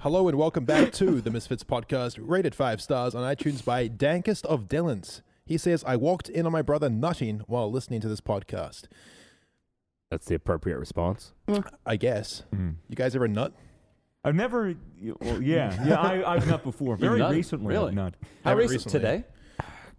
Hello and welcome back to the Misfits podcast, rated five stars on iTunes by Dankest of Dillons. He says, I walked in on my brother nutting while listening to this podcast. That's the appropriate response. I guess. Mm. You guys ever nut? I've never. Well, yeah, yeah. I, I've not before. Very nutted? recently, Really? I've not. How Haven't recent? recently. Today?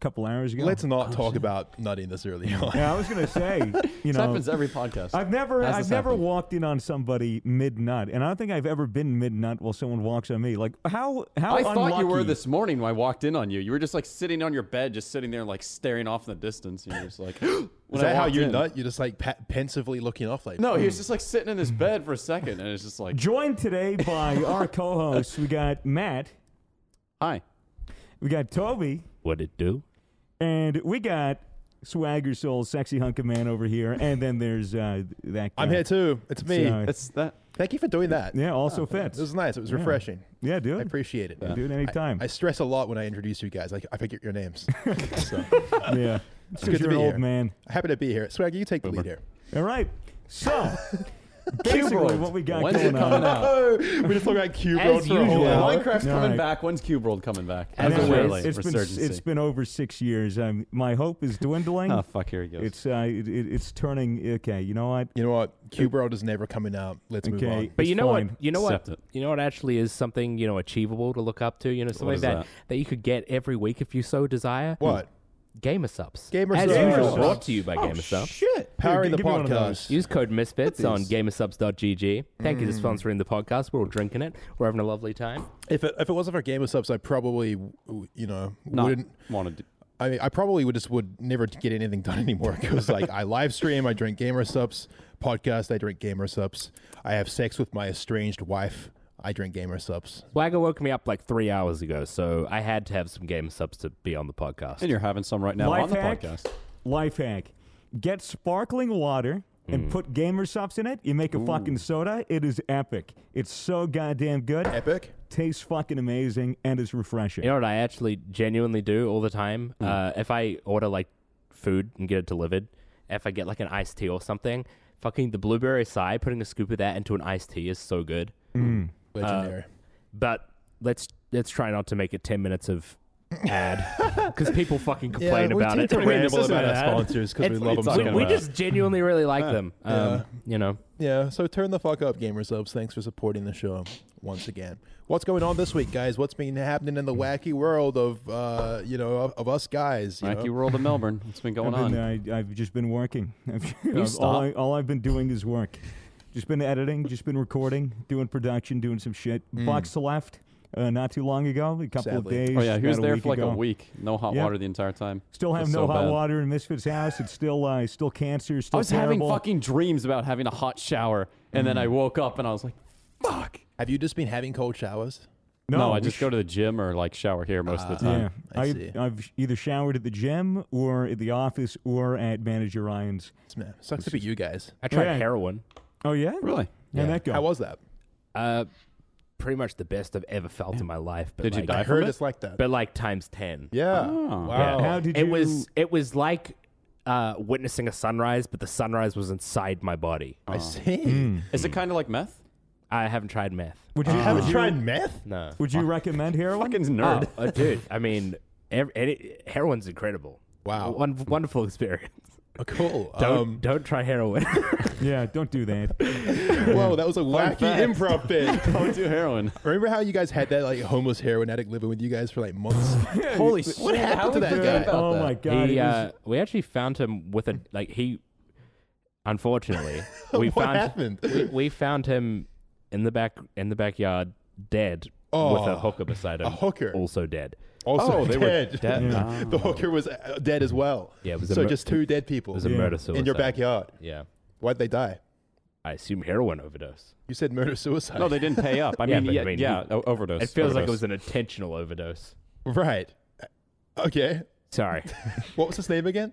A couple hours ago. Let's not oh, talk about nutting this early on. Yeah, I was gonna say. You This know, happens every podcast. I've never, I've this never happened? walked in on somebody mid nut, and I don't think I've ever been mid nut while someone walks on me. Like how how I thought you were this morning when I walked in on you. You were just like sitting on your bed, just sitting there, like staring off in the distance. And you're just like, when Is I that how you in- nut? You're just like pa- pensively looking off like, No, he was hmm. just like sitting in his bed for a second, and it's just like, Joined today by our co-hosts. We got Matt, hi. we got Toby, What it do? And we got Swagger Soul, sexy hunk of man over here, and then there's uh, that. Guy. I'm here too. It's me. So- It's that. Thank you for doing that. Yeah, also It fits. was nice. It was Yeah. refreshing. Yeah, dude. I appreciate it. Do it anytime. I stress a lot when I introduce you guys. Like I forget your names. so yeah. It's good to be an old here. man. happy to be here. Swaggy, you take the lead here. All right. So, basically, Cubeworld. what we got When's going it coming on. out? We just talk about Cube As World for a whole usual. hour. Minecraft's All coming right. back. When's Cube World coming back? As Now, always, it's, it's been Resurgency. it's been over six years. Um, my hope is dwindling. Oh fuck! Here he goes. it's uh, it, it, it's turning. Okay, you know what? You know what? Cube World is never coming out. Let's move Okay. on. But It's you know fine. what? You know Accept what? it. You know what actually is something you know achievable to look up to. You know something is that, that? that you could get every week if you so desire. What? Gamer subs. Gamer As subs. usual, Oh, brought to you by Gamer subs. shit! Powering Here, the give me one of those. podcast. Use code Misfits on These. gamersubs.gg. Thank you Mm. for sponsoring the podcast. We're all drinking it. We're having a lovely time. If it, if it wasn't for Gamer Subs, I probably, w- you know, Not wouldn't. wanted. To, I mean, I probably would just would never get anything done anymore because like I live stream, I drink Gamer Subs podcast, I drink Gamer Subs. I have sex with my estranged wife. I drink Gamer Subs. Swagger woke me up like three hours ago, so I had to have some Gamer subs to be on the podcast. and you're having some right now Life on the hack? podcast. Life hack: get sparkling water and Mm. put gamer subs in it. You make a fucking soda. It is epic. It's so goddamn good. Epic. Tastes fucking amazing and is refreshing. You know what I actually genuinely do all the time? Hmm. Uh, if I order like food and get it delivered, if I get like an iced tea or something, fucking the blueberry side, putting a scoop of that into an iced tea is so good. Legendary. But let's let's try not to make it ten minutes of ad because people fucking complain we about it. to What do ramble this about our sponsors because we love them so we, we just genuinely really like Yeah. them. Um, Yeah. You know, Yeah, so turn the fuck up, Gamer Subs. Thanks for supporting the show once again. What's going on this week, guys? What's been happening in the wacky world of, uh, you know, of, of us guys? You Wacky know? World of Melbourne. What's been going I've on? been, uh, I, I've just been working. I've, you all, stop? I, all I've been doing is work. Just been editing, just been recording, doing production, doing some shit. Mm. Bucks left uh, not too long ago, a couple Sadly. of days. oh yeah, he was a there week for like ago. a week. No hot Yeah. water the entire time. Still have no so hot bad. water in Misfit's house. It's still uh, still cancer. Still I was having fucking dreams about having a hot shower, and then I woke up and I was like, "Fuck." Have you just been having cold showers? No, I just sh- go to the gym or like shower here most of the Yeah, time. I see. I've either showered at the gym or at the office or at Manager Ryan's. Man, sucks to be you guys. I tried Yeah. heroin. Oh yeah, Really? How'd that go? How was that? Uh, pretty much the best I've ever felt in my life. But Did you like, die I from heard it? it's like that. But like times ten. yeah. Oh. Wow. Yeah. How did you? it was it was like uh, witnessing a sunrise, but the sunrise was inside my body. I Oh. see. Mm. Is it kind of like meth? I haven't tried meth. Would you You haven't tried meth? No, Would you recommend heroin? Fucking nerd. Oh, uh, dude. I mean, ev any, heroin's incredible. Wow. One, wonderful experience. Oh, cool. Don't Um, don't try heroin. Yeah, don't do that. whoa, that was a wacky fact. improv bit. Don't do heroin. Remember how you guys had that like homeless heroin addict living with you guys for like months? Holy What happened How to that guy? oh that? my god! he, was- uh, we actually found him with a like he. Unfortunately, we what found happened? we, we found him in the back in the backyard, dead with a Oh, hooker beside him, a hooker. also dead. Also Oh, they were dead. dead. Yeah. The hooker was uh, dead as well. Yeah, it was a So mur- just two dead people it was a Yeah. murder suicide in your backyard. Yeah, Why'd they die? I assume heroin overdose. You said murder suicide. No, they didn't pay up. I Yeah, mean, but I yeah, mean, yeah, o- overdose. It feels like it overdose. was an intentional overdose. right. Okay. Sorry, What was his name again?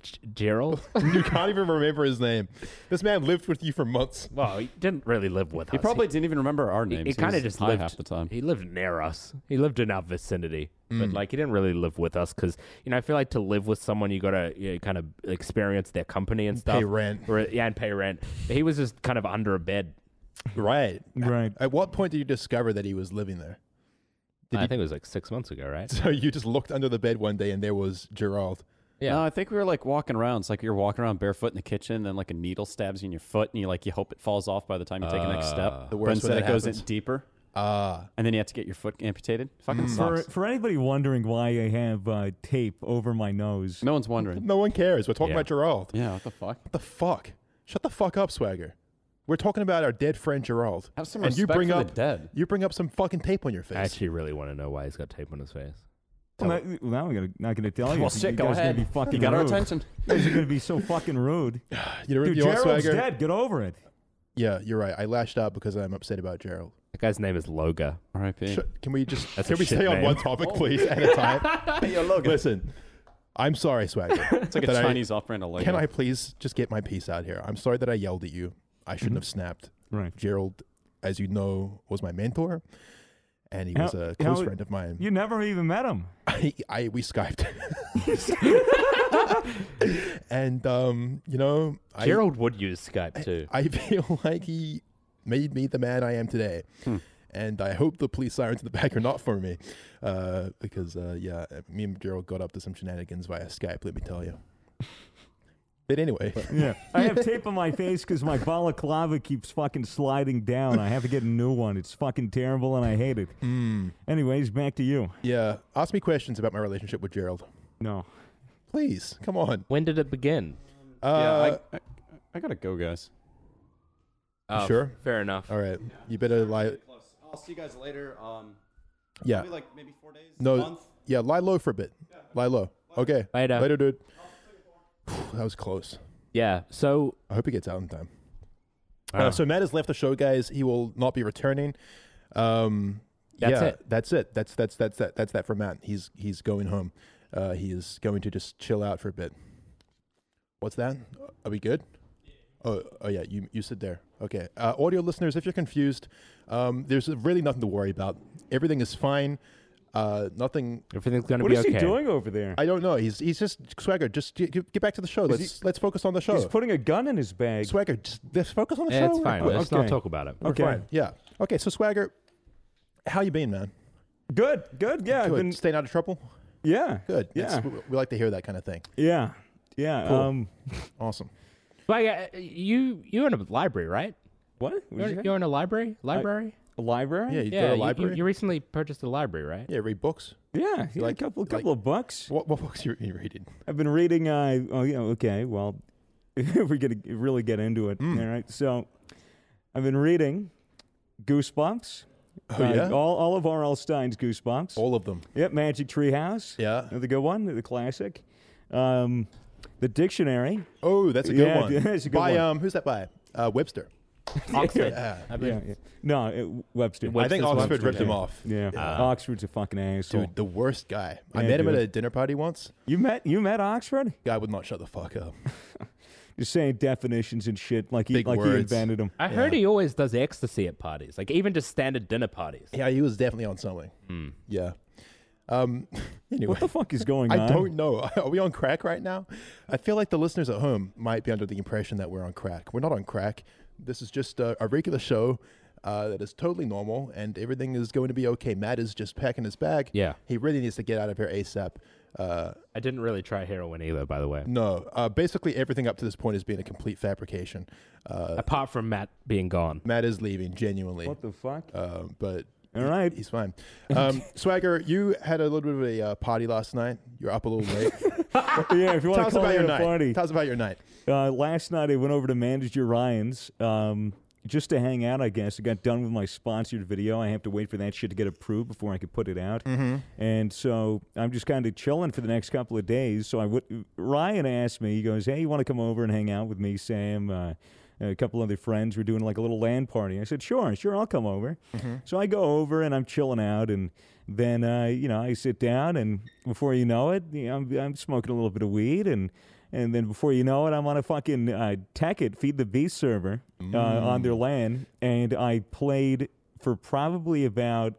G- Gerald. you can't even remember his name. This man lived with you for months. Well, he didn't really live with us. He us. probably didn't even remember our he, names. he kind of was just high lived half the time. He lived near us. He lived in our vicinity, but Mm. like he didn't really live with us because you know I feel like to live with someone you gotta you know, kind of experience their company and stuff. Pay rent. Or, yeah, and pay rent. But he was just kind of under a bed Right. Right. At what point did you discover that he was living there? Did I you- think it was like six months ago, right? So you just looked under the bed one day and there was Gerald. Yeah. No, I think we were like walking around. It's like you're walking around barefoot in the kitchen, and then like a needle stabs you in your foot, and you like you hope it falls off by the time you take the next Uh, step. The But worst when instead, that it goes in happens. deeper, Ah. and then you have to get your foot amputated. Fucking For, sucks. for anybody wondering why I have uh, tape over my nose, No one's wondering. No one cares. We're talking Yeah. about Gerald. Yeah, what the fuck? What the fuck? Shut the fuck up, Swagger. We're talking about our dead friend Gerald. Have some and you respect bring for up the dead. you bring up some fucking tape on your face. I actually really want to know why he's got tape on his face. Well, now, well, now I'm gonna, not going to tell you. Well, You shit, go guys are ahead. Gonna be fucking You got our rude. attention. You guys are going to be so fucking rude. you know, Dude, you Gerald's Swagger. dead. Get over it. Yeah, you're right. I lashed out because I'm upset about Gerald. That guy's name is Loga. R.I.P. Sh- Can we just That's can a we shit stay on name. one topic, please, at a time? Yo, Logan. Listen, I'm sorry, Swagger. It's like a that I- Chinese off-brand of Lego. Can I please just get my piece out here? I'm sorry that I yelled at you. I shouldn't Mhm. have snapped. Right. Gerald, as you know, was my mentor, and he How- was a close how- friend of mine. You never even met him. I, I we skyped, and um, you know, I, Gerald would use Skype too. I feel like he made me the man I am today. Hmm. And I hope the police sirens in the back are not for me, uh, because uh, yeah, me and Gerald got up to some shenanigans via Skype. Let me tell you. But anyway, Yeah. I have tape on my face because my balaclava keeps fucking sliding down. I have to get a new one. It's fucking terrible and I hate it. mm, Anyways, back to you. yeah, ask me questions about my relationship with Gerald, No. please. Come on. When did it begin? Uh, yeah, I, I, I gotta go, guys. Oh, sure? Fair enough. all right, you better lie. I'll see you guys later. Um, Yeah, maybe like maybe four days. No. a month. yeah, lie low for a bit. Lie low. Okay, Later. later, dude. that was close. Yeah. So I hope he gets out in time. Oh. Uh, so Matt has left the show, guys. He will not be returning. Um, That's yeah, it. That's it. That's that's that's that. That's that for Matt. He's he's going home. Uh, he is going to just chill out for a bit. What's that? Are we good? Oh, oh yeah. You you sit there. Okay. Uh, audio listeners, if you're confused, um, there's really nothing to worry about. Everything is fine. Uh, nothing. everything's gonna What be is okay. he doing over there? I don't know. He's he's just swagger. Just get, get back to the show. Is Let's let's focus on the show. He's putting a gun in his bag. swagger. Just let's focus on the Yeah, show. it's fine. Oh, Let's not okay. talk about it. We're Okay. fine. Yeah. Okay. So Swagger, how you been, man? Good, good. Yeah, I've Good. been, Staying out of trouble. yeah, Good. Yeah. It's- we, we like to hear that kind of thing. yeah, yeah. Cool. Um, Awesome. But uh, you you're in a library, right? what? What'd you You're, say? you're in a library. Library. A library? Yeah. You yeah. go to a you- library. You, you recently purchased a library, right? yeah. Read books. yeah. yeah like- a couple, like- couple of books. What, what books you, you reading? I've been reading. Uh, oh, yeah. Okay. Well, if we're gonna really get into it, Mm. all right. So, I've been reading Goosebumps. Oh uh, yeah. all, all of R.L. Stine's Goosebumps. All of them. Yep. Magic Tree House. Yeah. The good one, the classic. Um, the dictionary. Oh, that's a good Yeah, one. that's a good by one. um, who's that by? Uh, Webster. Oxford. Yeah. I Yeah, mean, yeah. No, it, Webster. I think Webster's Oxford Webster, ripped him yeah. off. yeah, Uh, Oxford's a fucking asshole. Dude, the worst guy. I Yeah, met him at dude. a dinner party once. You met you met Oxford? Guy would not shut the fuck up. Just saying definitions and shit like he Big like he words. invented them. I heard he always does ecstasy at parties, like even just standard dinner parties. Yeah, he was definitely on something. Hmm. Yeah. Um. Anyway. What the fuck is going I don't know. Are we on crack right now? I feel like the listeners at home might be under the impression that we're on crack. We're not on crack. This is just a, a regular show uh, that is totally normal, and everything is going to be okay. Matt is just packing his bag. Yeah. He really needs to get out of here ASAP. Uh, I didn't really try heroin either, by the way. no, uh, basically everything up to this point has been a complete fabrication. Uh, Apart from Matt being gone. Matt is leaving genuinely, What the fuck? uh, but All right. he's fine. Um, Swagger, you had a little bit of a uh, party last night. You're up a little late. yeah, if you Tell want to us call about it your a night. party. Tell us about your night. Uh, last night I went over to Manager Ryan's um, just to hang out. I guess I got done with my sponsored video. I have to wait for that shit to get approved before I could put it out. Mm-hmm. And so I'm just kind of chilling for the next couple of days. So I would. Ryan asked me. He goes, "Hey, you want to come over and hang out with me, Sam?" Uh, a couple other friends were doing like a little LAN party. I said, "Sure, sure, I'll come over." So I go over and I'm chilling out, and then uh, you know I sit down, and before you know it, you know, I'm, I'm smoking a little bit of weed, and and then before you know it, I'm on a fucking uh, Tekkit feed the beast server uh, on their LAN, and I played for probably about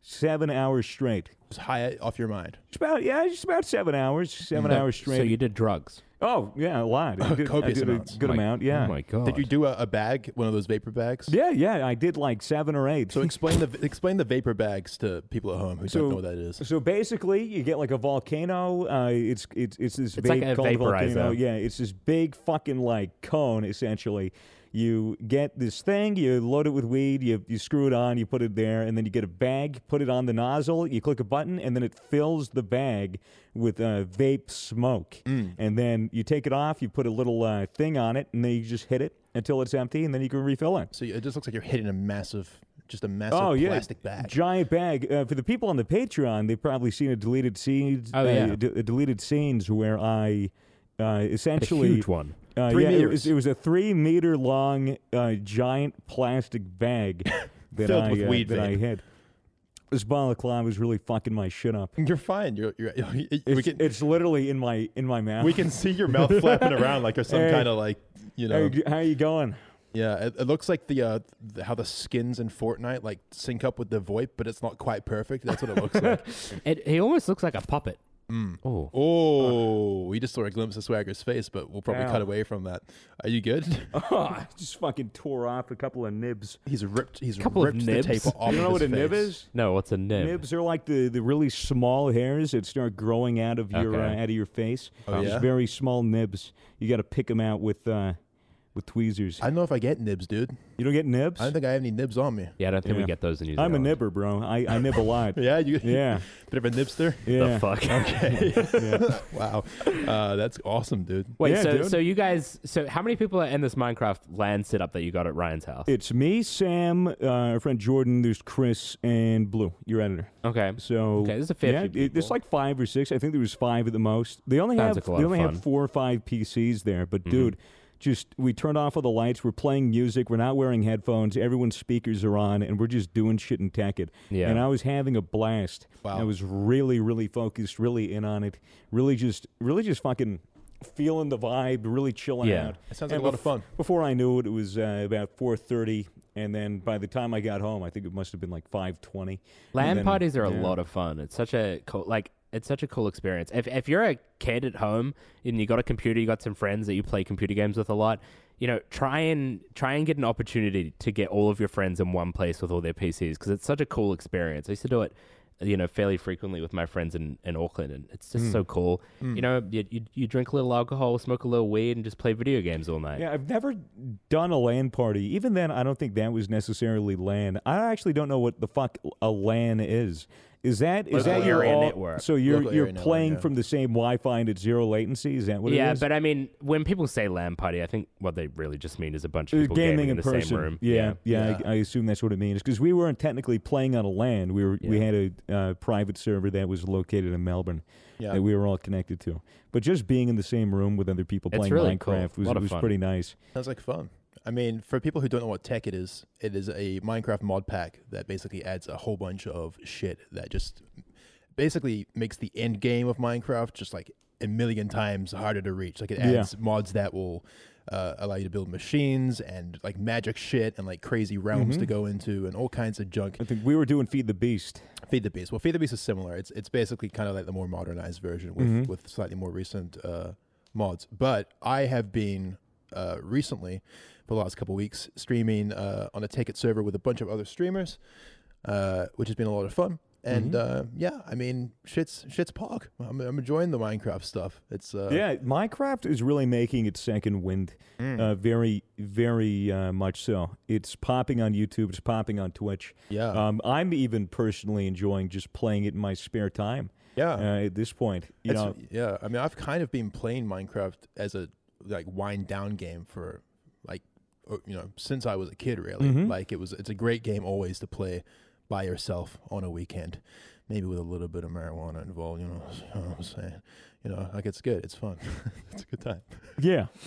seven hours straight. Just high off your mind. It's about yeah, just about seven hours, seven So- hours straight. So you did drugs. oh yeah, a lot. I did, I Copious did a amounts. good Oh my- amount. Yeah. Oh my god. Did you do a, a bag, one of those vapor bags? yeah, yeah. I did like seven or eight. So explain the explain the vapor bags to people at home who So- don't know what that is. So basically, you get like a volcano. Uh, it's it's it's this It's like a called volcano. vaporizer. Yeah, it's this big fucking like cone essentially. You get this thing, you load it with weed, you you screw it on, you put it there, and then you get a bag, put it on the nozzle, you click a button, and then it fills the bag with uh, vape smoke. Mm. And then you take it off, you put a little uh, thing on it, and then you just hit it until it's empty, and then you can refill it. So it just looks like you're hitting a massive, just a massive Oh yeah, plastic bag. giant bag. Uh, for the people on the Patreon, they've probably seen a deleted scenes. Oh, uh, yeah. d- a deleted scenes where I uh, a essentially huge one. Uh, Three yeah, it was, it was a three meter long uh, giant plastic bag that Filled I with uh, weed that I had. This balaclava was really fucking my shit up. You're fine. You're, you're we It's, can it's literally in my in my mouth. we can see your mouth flapping around like there's some Hey. kind of like you know. you, how you going? Yeah, it, it looks like the, uh, the how the skins in Fortnite like sync up with the VoIP, but it's not quite perfect. That's what it looks like. It, he almost looks like a puppet. Mm. Oh. Oh, we just saw a glimpse of Swagger's face, but we'll probably Ow. cut away from that. Are you good? Oh, I just fucking tore off a couple of nibs. He's ripped. He's Couple of ripped the nibs? tape off. you know of what a his nib is? No, what's a nib? Nibs are like the, the really small hairs that start growing out of your uh, out of your face. Oh, Just yeah? very small nibs. You got to pick them out with uh, with tweezers. I don't know if I get nibs, dude. you don't get nibs. I don't think I have any nibs on me. Yeah, I don't think Yeah. we get those in New I'm a Zealand. nibber, bro. I, I nib a lot. Yeah, you yeah, bit of a nibster. yeah. The fuck. yeah. wow, uh, that's awesome, dude. Wait, Yeah, so dude. so you guys, so how many people are in this Minecraft LAN setup that you got at Ryan's house? It's me, Sam, uh, our friend Jordan. There's Chris and Blue, your editor. okay. So Okay, there's a fair yeah, few it- there's people. like five or six. I think there was five at the most. They only Sounds have like a lot they of only have four or five PCs there. But Mhm. dude, just we turned off all the lights. We're playing music. We're not wearing headphones. Everyone's speakers are on, and we're just doing shit and Tekkit. Yeah. And I was having a blast. Wow. I was really, really focused, really in on it. Really just, really just fucking feeling the vibe. Really chilling Yeah. out. It sounds like And a lot of fun. Before I knew it, it was uh, about 4:30, and then by the time I got home, I think it must have been like 5:20. LAN then- parties are a lot of fun. It's such a cool, like it's such a cool experience. If if you're a kid at home and you got a computer, you got some friends that you play computer games with a lot, you know, try and try and get an opportunity to get all of your friends in one place with all their PCs because it's such a cool experience. I used to do it, you know, fairly frequently with my friends in, in Auckland, and it's just Hmm. so cool. You know, you, you you drink a little alcohol, smoke a little weed, and just play video games all night. Yeah, I've never done a LAN party. Even then, I don't think that was necessarily LAN. I actually don't know what the fuck a LAN is. Is that is Local that your area all, network. So you're Local you're area network, playing yeah. from the same Wi-Fi and at zero latency. Is that what yeah, it is? but I mean, when people say LAN party, I think what they really just mean is a bunch of Uh, people gaming, gaming, in, the person. same room. Yeah, yeah. Yeah. I, I assume that's what it means because we weren't technically playing on a LAN. We were we had a uh, private server that was located in Melbourne Yeah, that we were all connected to. But just being in the same room with other people It's playing really cool. Minecraft was was fun. pretty nice. sounds like fun. I mean, for people who don't know what Tekkit is, it is a Minecraft mod pack that basically adds a whole bunch of shit that just basically makes the end game of Minecraft just like a million times harder to reach. Like it Yeah. adds mods that will uh, allow you to build machines and like magic shit and like crazy realms to Mhm. go into and all kinds of junk. I think we were doing Feed the Beast. Feed the Beast. Well, Feed the Beast is similar. It's it's basically kind of like the more modernized version with Mhm. with slightly more recent uh, mods. But I have been uh, recently for the last couple weeks streaming uh, on a Tekkit server with a bunch of other streamers, uh, which has been a lot of fun. And Mhm. uh, yeah, I mean, shit's shit's pog. I'm, I'm enjoying the Minecraft stuff. It's uh, yeah, Minecraft is really making its second wind. mm, Uh, very, very uh, much so. It's popping on YouTube. It's popping on Twitch. yeah, Um, I'm even personally enjoying just playing it in my spare time. yeah. Uh, at this point, you It's- know, yeah. I mean, I've kind of been playing Minecraft as a like wind down game for like uh, you know since I was a kid. Really, Mhm. like it was. It's a great game always to play by yourself on a weekend, maybe with a little bit of marijuana involved. You know, you know what I'm saying. You know, like it's good. It's fun. it's a good time. yeah,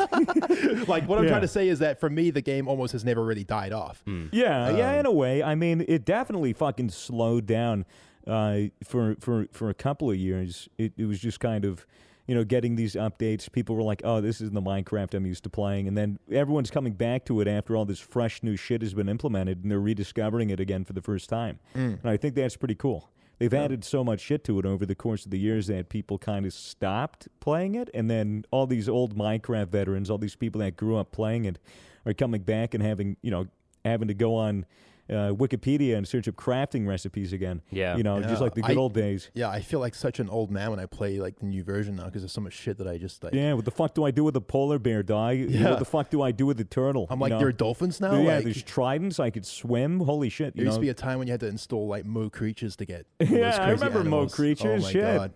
like what I'm Yeah. trying to say is that for me, the game almost has never really died off. Mm. yeah, yeah. Um, In a way, I mean, it definitely fucking slowed down uh, for for for a couple of years. It, it was just kind of you know, getting these updates. People were like, "Oh, this isn't the Minecraft I'm used to playing," and then everyone's coming back to it after all this fresh new shit has been implemented, and they're rediscovering it again for the first time. Mm. And I think that's pretty cool. They've added so much shit to it over the course of the years that people kind of stopped playing it, and then all these old Minecraft veterans, all these people that grew up playing it, are coming back and having you know having to go on uh, Wikipedia and search up crafting recipes again. Yeah. you know, Yeah, just like the good I- old days. Yeah, I feel like such an old man when I play like the new version now because there's so much shit that I just like. Yeah, what the fuck do I do with the polar bear, dog? Yeah. What the fuck do I do with the turtle? I'm You like, know? there are dolphins now. yeah, like, there's tridents. I could swim. Holy shit! there You used know? to be a time when you had to install like Mo creatures to get. all those Yeah, I crazy remember Mo creatures, Oh my shit. god,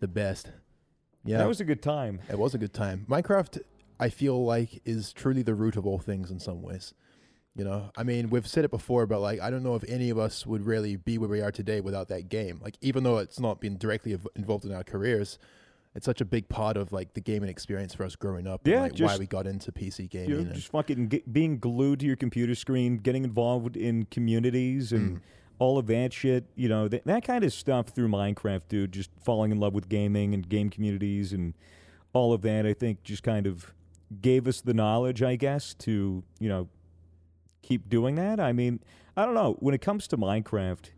the best. Yeah, That was a good time. it was a good time. Minecraft, I feel like, is truly the root of all things in some ways. You know, I mean, we've said it before, but like, I don't know if any of us would really be where we are today without that game. Like, even though it's not been directly involved in our careers, it's such a big part of like the gaming experience for us growing up. Yeah, and, like, why we got into PC gaming. You know, and- just fucking get, being glued to your computer screen, getting involved in communities and Mm. all of that shit. You know, that, that kind of stuff through Minecraft, dude. Just falling in love with gaming and game communities and all of that. I think just kind of gave us the knowledge, I guess, to you know keep doing that. I mean, I don't know when it comes to Minecraft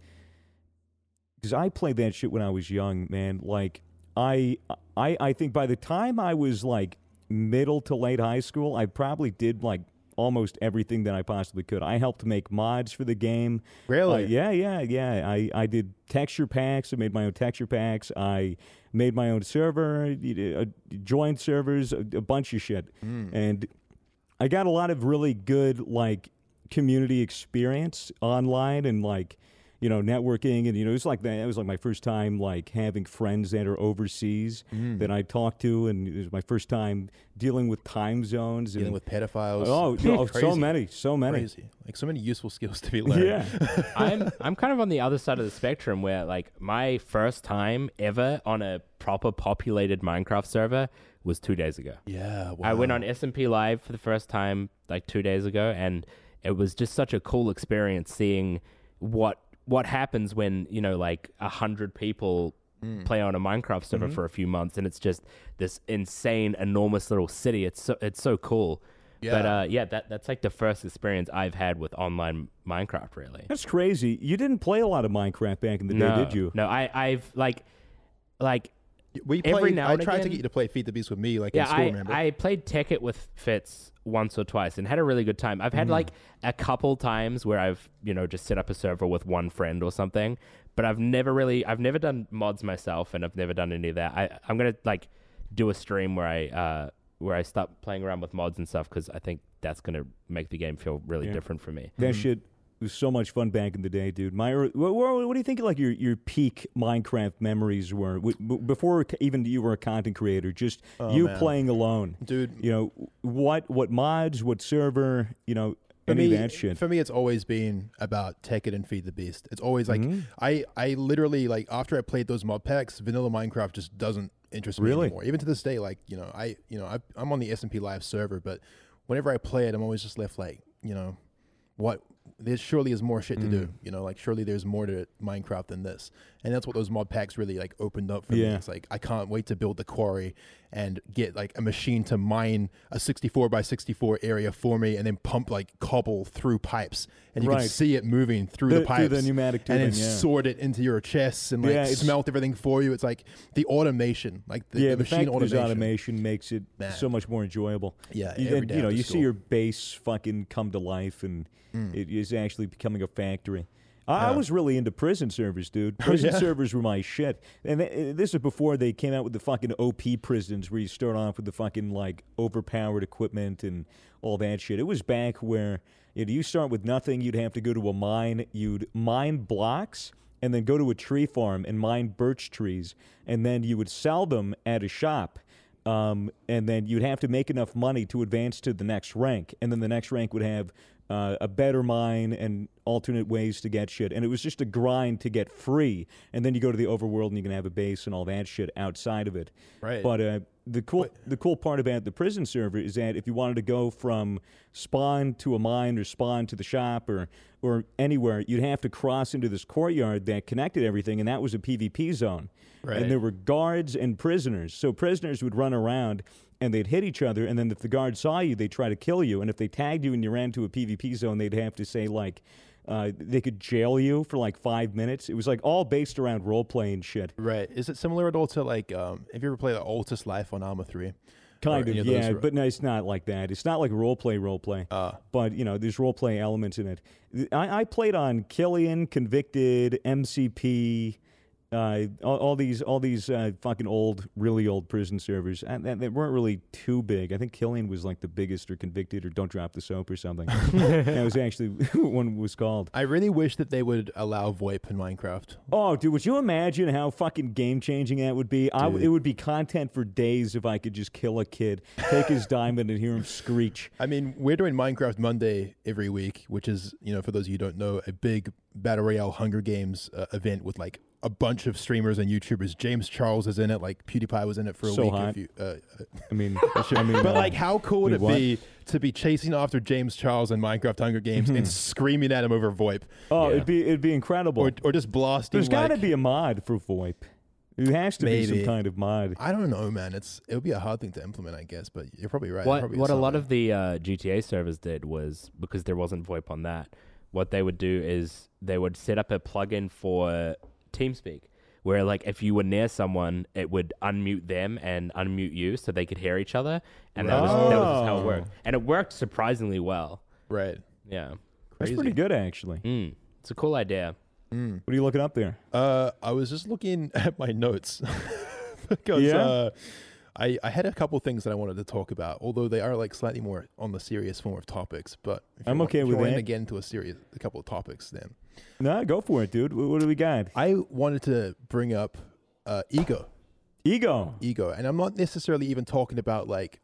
because I played that shit when I was young, man. Like I, I, I think by the time I was like middle to late high school, I probably did like almost everything that I possibly could. I helped make mods for the game. really? Uh, yeah, yeah, yeah. I, I did texture packs. I made my own texture packs. I made my own server, uh, joined servers, a, a bunch of shit, Mm. and I got a lot of really good like community experience online and like you know networking and you know it's like that. It was like my first time like having friends that are overseas Mm. that I talked to, and it was my first time dealing with time zones Dealing and with pedophiles. oh, oh, so many, so many. Crazy. Like so many useful skills to be learned. Yeah. I'm I'm kind of on the other side of the spectrum where like my first time ever on a proper populated Minecraft server was two days ago. Yeah. Wow. I went on SMP Live for the first time like two days ago, and it was just such a cool experience seeing what what happens when you know like a hundred people Mm. play on a Minecraft server Mm-hmm. for a few months, and it's just this insane, enormous little city. It's so it's so cool. But Yeah. uh, yeah, that that's like the first experience I've had with online Minecraft. Really, That's crazy. You didn't play a lot of Minecraft back in the no, day, did you? No, I I've like like We Every played. now I and tried to get you to play Feed the Beast with me, like in yeah, school. I, remember? I played Tekkit with Fitz once or twice and had a really good time. I've had like a couple times where I've you know just set up a server with one friend or something, but I've never really I've never done mods myself and I've never done any of that. I I'm gonna like do a stream where I uh where I start playing around with mods and stuff because I think that's gonna make the game feel really Yeah. different for me. That shit was so much fun back in the day, dude. My, what, what, what do you think like your, your peak Minecraft memories were W- before even you were a content creator? Just Oh, you man. playing alone. Dude, You know what what mods, what server, you know for any me, of that shit. for me, it's always been about Tekkit and Feed the Beast. It's always like Mhm. I, I literally like after I played those mod packs, vanilla Minecraft just doesn't interest me Really? anymore. Even to this day, like you know, I you know I, I'm on the SMP Live server, but whenever I play it, I'm always just left like you know, what there surely is more shit to do. Mm. You know, like surely there's more to Minecraft than this, and that's what those mod packs really like opened up for me. It's like I can't wait to build the quarry and get like a machine to mine a 64 by 64 area for me, and then pump like cobble through pipes, and you Right. can see it moving through The- the, through pipes, the pneumatic and then yeah. sort it into your chests and like Yeah, smelt everything for you. It's like the automation, like the, yeah, the the, machine automation. automation makes it Man. so much more enjoyable. Yeah, You, and, you know, you see your base fucking come to life, and Mm. it is actually becoming a factory. I, Yeah. was really into prison servers, dude. Prison yeah? servers were my shit, and th- this is before they came out with the fucking OP prisons, where you start off with the fucking like overpowered equipment and all that shit. It was back where you, know, you start with nothing. You'd have to go to a mine. You'd mine blocks. And then go to a tree farm and mine birch trees, and then you would sell them at a shop um, and then you'd have to make enough money to advance to the next rank, and then the next rank would have uh, a better mine and alternate ways to get shit. And it was just a grind to get free. And then you go to the overworld and you can have a base and all that shit outside of it. Right. But uh, the cool Wait. the cool part about the prison server is that if you wanted to go from spawn to a mine or spawn to the shop or or anywhere, you'd have to cross into this courtyard that connected everything, and that was a PvP zone. Right. And there were guards and prisoners. So prisoners would run around and they'd hit each other, and then if the guard saw you, they'd try to kill you. And if they tagged you and you ran to a PvP zone, they'd have to say like. Uh, they could jail you for like five minutes. It was like all based around role playing shit. Right. Is it similar at all to like um have you ever played the Altis Life on Arma 3? Kind Or of, those yeah, but no, it's not like that. It's not like role play, role play. Uh but you know, there's role play elements in it. I, I played on Killian, Convicted, MCP, uh, all, all these, all these uh, fucking old, really old prison servers. And, and they weren't really too big. I think Killian was like the biggest, or Convicted, or Don't Drop the Soap, or something. that was actually what one was called. I really wish that they would allow VoIP in Minecraft. Oh, dude, would you imagine how fucking game changing that would be? I w Dude. it would be content for days if I could just kill a kid, take his diamond, and hear him screech. I mean, we're doing Minecraft Monday every week, which is, you know, for those of you who don't know, a big battle royale Hunger Games uh, event with like a bunch of streamers and YouTubers. James Charles is in it, like PewDiePie was in it for a So week. If you, uh, I mean, I mean, but uh, like, how cool would it what? be to be chasing after James Charles in Minecraft Hunger Games and screaming at him over VoIP, oh, Yeah. it'd be it'd be incredible. or or just blasting? There's got to like- be a mod for VoIP. There has to be some kind of mod. I don't know, man. It's it would be a hard thing to implement, I guess. But you're probably right. What probably what a lot of the uh, GTA servers did was because there wasn't VoIP on that. What they would do is they would set up a plugin for TeamSpeak, where like if you were near someone, it would unmute them and unmute you, so they could hear each other, and that was that was just how it worked, Oh. and it worked surprisingly well. right. Yeah, That's pretty good, actually. mm. it's a cool idea. Mm. What are you looking up there? Uh, I was just looking at my notes because Yeah? uh, I I had a couple things that I wanted to talk about, although they are like slightly more on the serious form of topics. But if I'm okay with that. to get into a serious a couple of topics, then No, go for it, dude. What, what do we got? I wanted to bring up uh, ego, Ego. ego, and I'm not necessarily even talking about like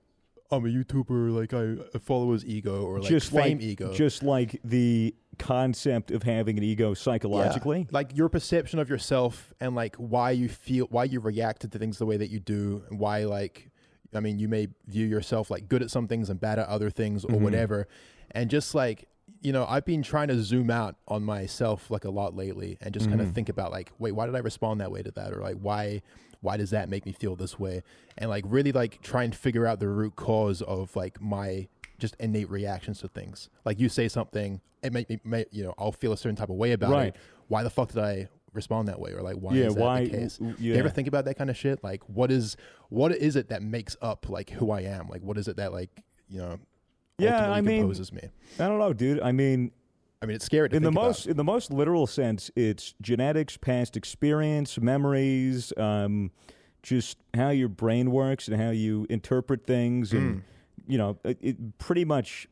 I'm a YouTuber, like I, follow his ego or like just fame like ego. just like the concept of having an ego psychologically. like your perception of yourself and like why you feel why you reacted to things the way that you do and why like i mean you may view yourself like good at some things and bad at other things or Mhm. whatever and just like you know i've been trying to zoom out on myself like a lot lately and just kind Mhm. of think about like wait why did i respond that way to that or like why why does that make me feel this way and like really like try and figure out the root cause of like my just innate reactions to things like you say something it make me may, you know i'll feel a certain type of way about Right. it why the fuck did I respond that way, or like why yeah, is that why? the case? Do Yeah. you ever think about that kind of shit? Like, what is what is it that makes up like who I am? Like, what is it that like you know? Yeah, I mean, composes me. I don't know, dude. I mean, I mean, it's scary to in the think about. most in the most literal sense, it's genetics, past experience, memories, um, just how your brain works and how you interpret things, and Mm. you know, it, it pretty much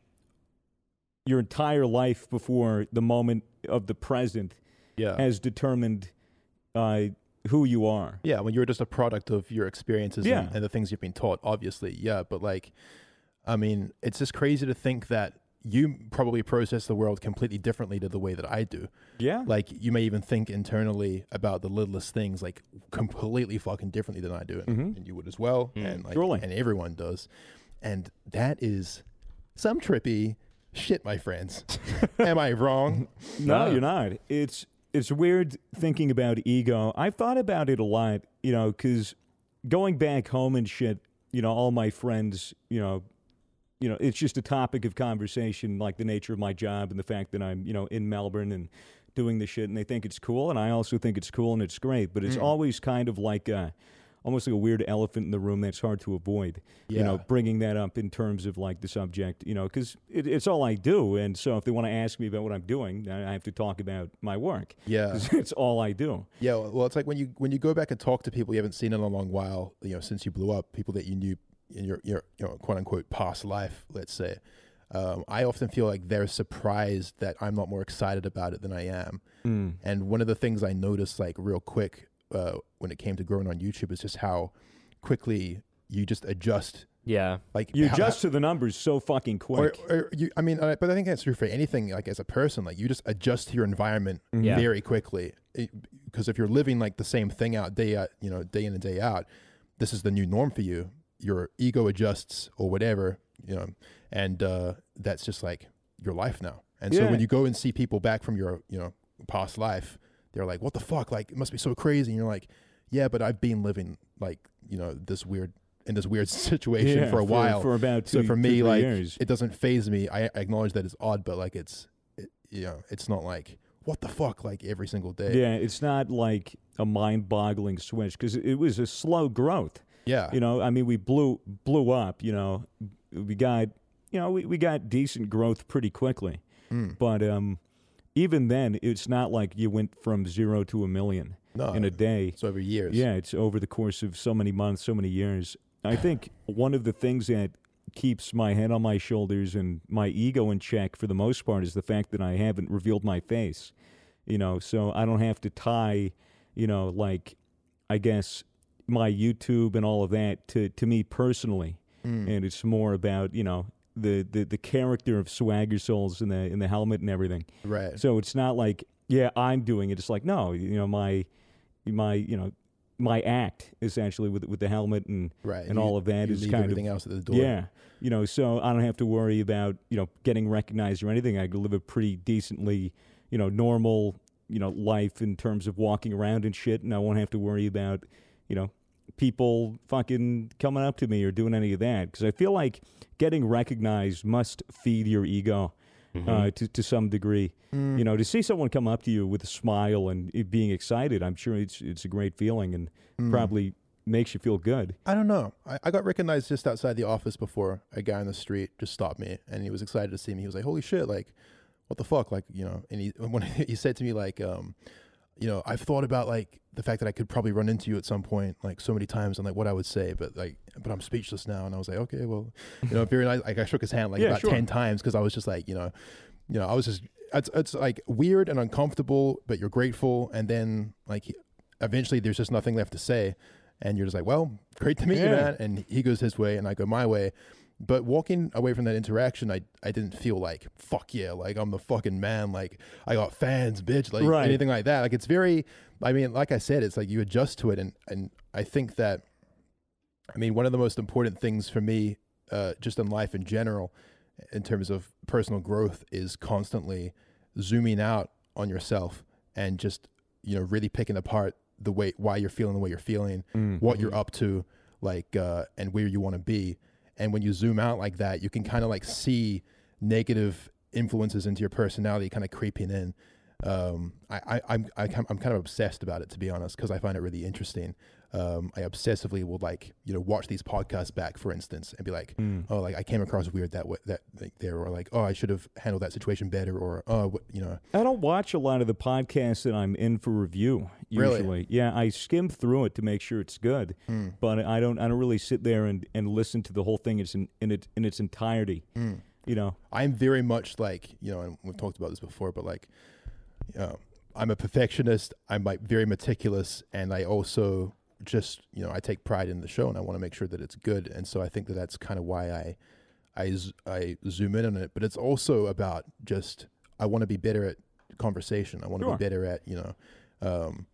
your entire life before the moment of the present yeah, has determined uh, who you are. yeah. When you're just a product of your experiences Yeah. and, and the things you've been taught, obviously, yeah. But like, I mean, it's just crazy to think that you probably process the world completely differently to the way that I do. Yeah. Like, you may even think internally about the littlest things like completely fucking differently than I do, and, Mhm. and you would as well, Mm. and like, Surely. and everyone does, and that is some trippy shit, my friends. Am I wrong? No, No. you're not. It's it's weird thinking about ego. I've thought about it a lot, you know, because going back home and shit, you know, all my friends, you know, you know, it's just a topic of conversation, like the nature of my job and the fact that I'm, you know, in Melbourne and doing the shit, and they think it's cool, and I also think it's cool and it's great, but it's Mm. always kind of like a, almost like a weird elephant in the room that's hard to avoid Yeah. you know, bringing that up in terms of like the subject, you know, because it, it's all I do. And so if they want to ask me about what I'm doing, I I have to talk about my work Yeah. it's all I do. Yeah, well, it's like when you when you go back and talk to people you haven't seen in a long while, you know, since you blew up, people that you knew in your your you know, quote unquote past life, let's say. Um, I often feel like they're surprised that I'm not more excited about it than I am. And one of the things I noticed, like real quick, uh, when it came to growing on YouTube, is just how quickly you just adjust Yeah. Like You how- adjust to the numbers so fucking or, quick. or you, I mean, uh, but I think that's true for anything. Like as a person, like you just adjust to your environment Yeah. very quickly. Because if you're living like the same thing out day out, you know, day in and day out, this is the new norm for you. Your ego adjusts or whatever, you know, and uh, that's just like your life now. And so when you go and see people back from your, you know, past life, they're like, "What the fuck? Like, it must be so crazy." And you're like, "Yeah, but I've been living like, you know, this weird in this weird situation Yeah, for a while." For about two, so for me, like, years. it doesn't phase me. I, I acknowledge that it's odd, but like, it's, it, you know, it's not like what the fuck, like every single day. Yeah, it's not like a mind-boggling switch because it was a slow growth. Yeah, You know, I mean, we blew blew up. You know, we got you know we, we got decent growth pretty quickly, Mm. but um, even then, it's not like you went from zero to a million no, in a day. it's over years. Yeah, it's over the course of so many months, so many years. I think one of the things that keeps my head on my shoulders and my ego in check for the most part is the fact that I haven't revealed my face. You know, so I don't have to tie, you know, like I guess my YouTube and all of that to to me personally. Mm. And it's more about, you know, the, the, the character of Swagger Souls in the in the helmet and everything. right. So it's not like, yeah, I'm doing it. It's like, no, you know, my my you know my act essentially with with the helmet and right. and all of that you is kind of everything else at the door. yeah, you know. So I don't have to worry about you know getting recognized or anything. I can live a pretty decently you know normal you know life in terms of walking around and shit, and I won't have to worry about you know people fucking coming up to me or doing any of that because I feel like getting recognized must feed your ego uh, to to some degree. Mm. You know, to see someone come up to you with a smile and it being excited, I'm sure it's it's a great feeling and Mm. probably makes you feel good. I don't know. I, I got recognized just outside the office before a guy on the street just stopped me and he was excited to see me. He was like, "Holy shit! Like, what the fuck? Like, you know?" And he when he said to me like, um, you know, I've thought about like the fact that I could probably run into you at some point, like so many times, and like what I would say, but like, but I'm speechless now. And I was like, okay, well, you know, very nice. Like I shook his hand like Yeah, about sure. ten times because I was just like, you know, you know, I was just it's it's like weird and uncomfortable, but you're grateful, and then like eventually there's just nothing left to say, and you're just like, well, great to meet you, man. And he goes his way, and I go my way. But walking away from that interaction, I I didn't feel like fuck yeah, like I'm the fucking man, like I got fans, bitch, like Right. anything like that. Like it's very, I mean, like I said, it's like you adjust to it, and and I think that, I mean, one of the most important things for me, uh, just in life in general, in terms of personal growth, is constantly zooming out on yourself and just you know really picking apart the way why you're feeling the way you're feeling what you're up to like uh and where you want to be and when you zoom out like that you can kind of like see negative influences into your personality kind of creeping in. Um i, I i'm I, am i'm kind of obsessed about it to be honest because i find it really interesting um i obsessively will like you know watch these podcasts back for instance and be like Mm. oh like i came across weird that way that like, there or like oh i should have handled that situation better or oh you know I don't watch a lot of the podcasts that I'm in for review. Really? Usually, yeah, I skim through it to make sure it's good, mm, but I don't. I don't really sit there and, and listen to the whole thing in its in, in its in its entirety. mm. You know, I'm very much like you know, and we've talked about this before, but like, you know, I'm a perfectionist. I'm like very meticulous, and I also just you know I take pride in the show, and I want to make sure that it's good. And so I think that that's kind of why I I I zoom in on it. But it's also about just I want to be better at conversation. I want to Sure. be better at you know, um,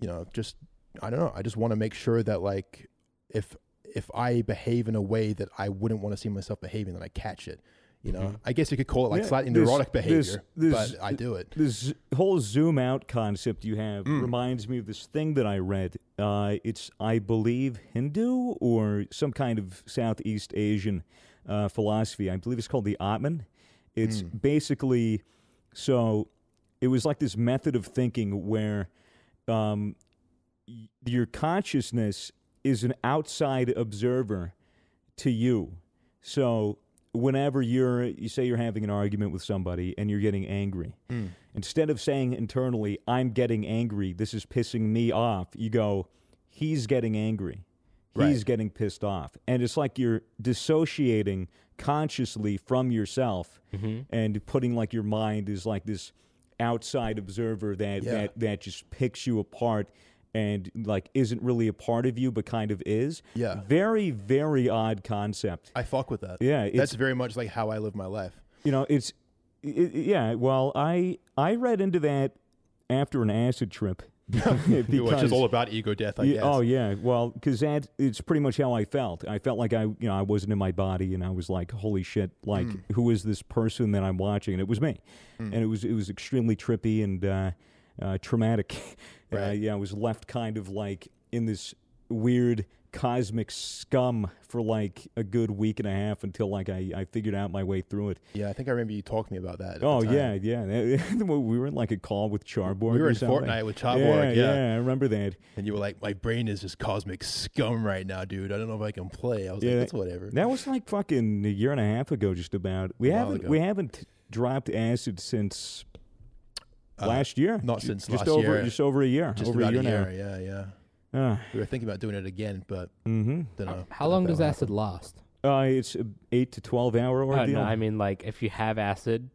you know, just I don't know. I just want to make sure that like if if I behave in a way that I wouldn't want to see myself behaving, that I catch it. You know, Mhm. I guess you could call it like Yeah, slightly this- neurotic behavior, this- this- but I do it. this whole zoom out concept you have Mm. reminds me of this thing that I read. Uh, it's I believe Hindu or some kind of Southeast Asian uh, philosophy. I believe it's called the Atman. It's Mm. basically so. It was like this method of thinking where um, y- your consciousness is an outside observer to you. So whenever you're, you say you're having an argument with somebody and you're getting angry, Mm. instead of saying internally, I'm getting angry, this is pissing me off, you go, he's getting angry. He's Right. getting pissed off. And it's like you're dissociating consciously from yourself Mm-hmm. and putting like your mind is like this outside observer that Yeah. that that just picks you apart and like isn't really a part of you but kind of is. Yeah. Very very odd concept. I fuck with that. Yeah, That's very much like how I live my life. you know it's it, yeah. Well, I I read into that after an acid trip. Which is all about ego death, I Yeah, guess. Oh yeah, well, because that it's pretty much how I felt. I felt like I, you know, I wasn't in my body, and I was like, "Holy shit! Like, Hmm. who is this person that I'm watching?" And it was me, Hmm. and it was it was extremely trippy and uh, uh, traumatic. Uh, yeah, I was left kind of like in this weird cosmic scum for like a good week and a half until like I, I figured out my way through it. Yeah, I think I remember you talking to me about that. Oh yeah, yeah. we were in like a call with Charborg. We were in something. Fortnite with Yeah, yeah. yeah, I remember that. And you were like, my brain is just cosmic scum right now, dude. I don't know if I can play. I was Yeah, like, that's whatever. That was like fucking a year and a half ago, just about. We haven't ago. we haven't dropped acid since Uh, last year. not Ju- since just last over year. just over a year, Just over about a year, a year. Yeah, yeah. Uh, We were thinking about doing it again, but mm-hmm. don't know. How long does That'll acid last? Uh, it's eight to twelve hour Oh, ordeal. no, I mean, like, if you have acid,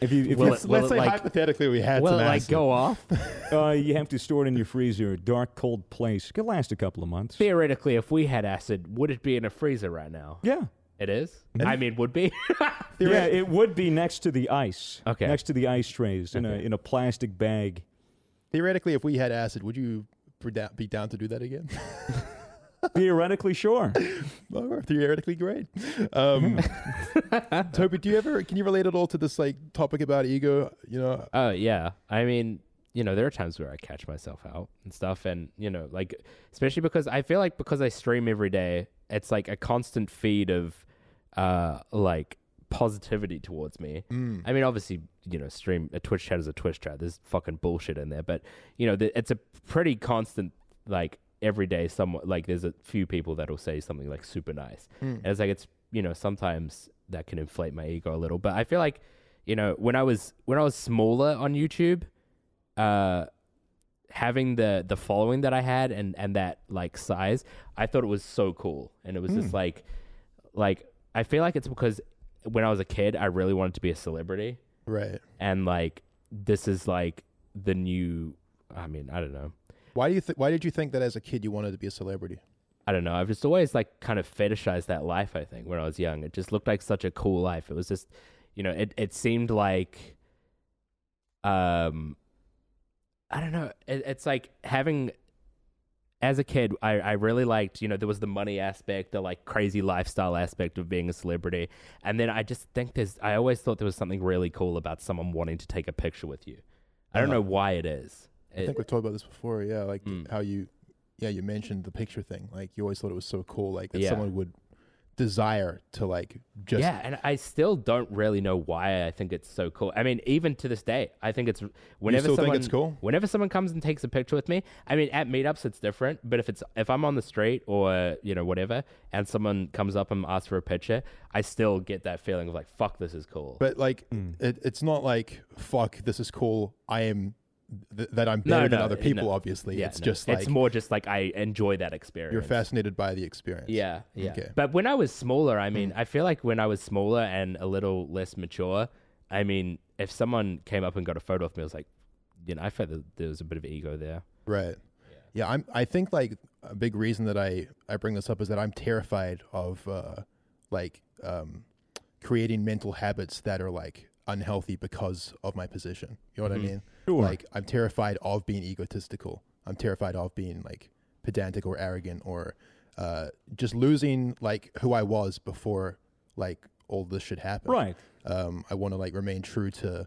if you if Will you, Let's, it- let's it, say like- hypothetically we had will some it like go off? uh, you have to store it in your freezer, dark, cold place. It could last a couple of months. Theoretically, if we had acid, would it be in a freezer right now? Yeah. It is. I mean, would be. Yeah, it would be next to the ice. Okay. Next to the ice trays in a in a plastic bag. Theoretically, if we had acid, would you be down, to do that again? Theoretically, sure. Well, theoretically, great. Um, Toby, do you ever can you relate at all to this like topic about ego? You know, Oh yeah. I mean, you know, there are times where I catch myself out and stuff, and you know, like especially because I feel like because I stream every day, it's like a constant feed of, uh, like positivity towards me. mm, I mean, obviously, you know, stream a Twitch chat is a Twitch chat. There's fucking bullshit in there, but you know, the, it's a pretty constant like every day. Somewhat like there's a few people that'll say something like super nice, mm. and it's like it's you know sometimes that can inflate my ego a little. But I feel like you know when I was when I was smaller on YouTube, uh, having the the following that I had and and that like size, I thought it was so cool, and it was just Mm. like like I feel like it's because when I was a kid, I really wanted to be a celebrity, right. and like this is like the new. I mean, I don't know. Why do you th- Why did you think that as a kid you wanted to be a celebrity? I don't know. I've just always like kind of fetishized that life. I think when I was young, it just looked like such a cool life. It was just, you know, it it seemed like, um, I don't know. It, it's like having, as a kid, I I really liked. You know, there was the money aspect, the like crazy lifestyle aspect of being a celebrity, and then I just think there's. I always thought there was something really cool about someone wanting to take a picture with you. I don't Uh-huh. know why it is. I It- think we've talked about this before. Yeah, like Mm. how you, yeah, you mentioned the picture thing. Like you always thought it was so cool, like that Yeah. someone would desire to like just yeah, and I still don't really know why I think it's so cool. I mean, even to this day, I think it's whenever still think someone it's cool? whenever someone comes and takes a picture with me. I mean, at meetups it's different, but if it's if I'm on the street or you know whatever, and someone comes up and asks for a picture, I still get that feeling of like, fuck, this is cool. But like, Mm. it, it's not like fuck. This is cool. I am th- that I'm No, better than no, other no. people. Obviously, yeah, it's no, just like it's more just like I enjoy that experience. you're fascinated by the experience. Yeah, yeah. Okay. But when I was smaller, I mean, I feel like when I was smaller and a little less mature, I mean, if someone came up and got a photo of me, I was like, you know, I felt that there was a bit of ego there. Right. Yeah, I'm. I think like a big reason that I I bring this up is that I'm terrified of uh, like um, creating mental habits that are like unhealthy because of my position. You know what Mhm. I mean? Sure. Like I'm terrified of being egotistical. I'm terrified of being like pedantic or arrogant or uh, just losing like who I was before like all this should happen. right. Um, I want to like remain true to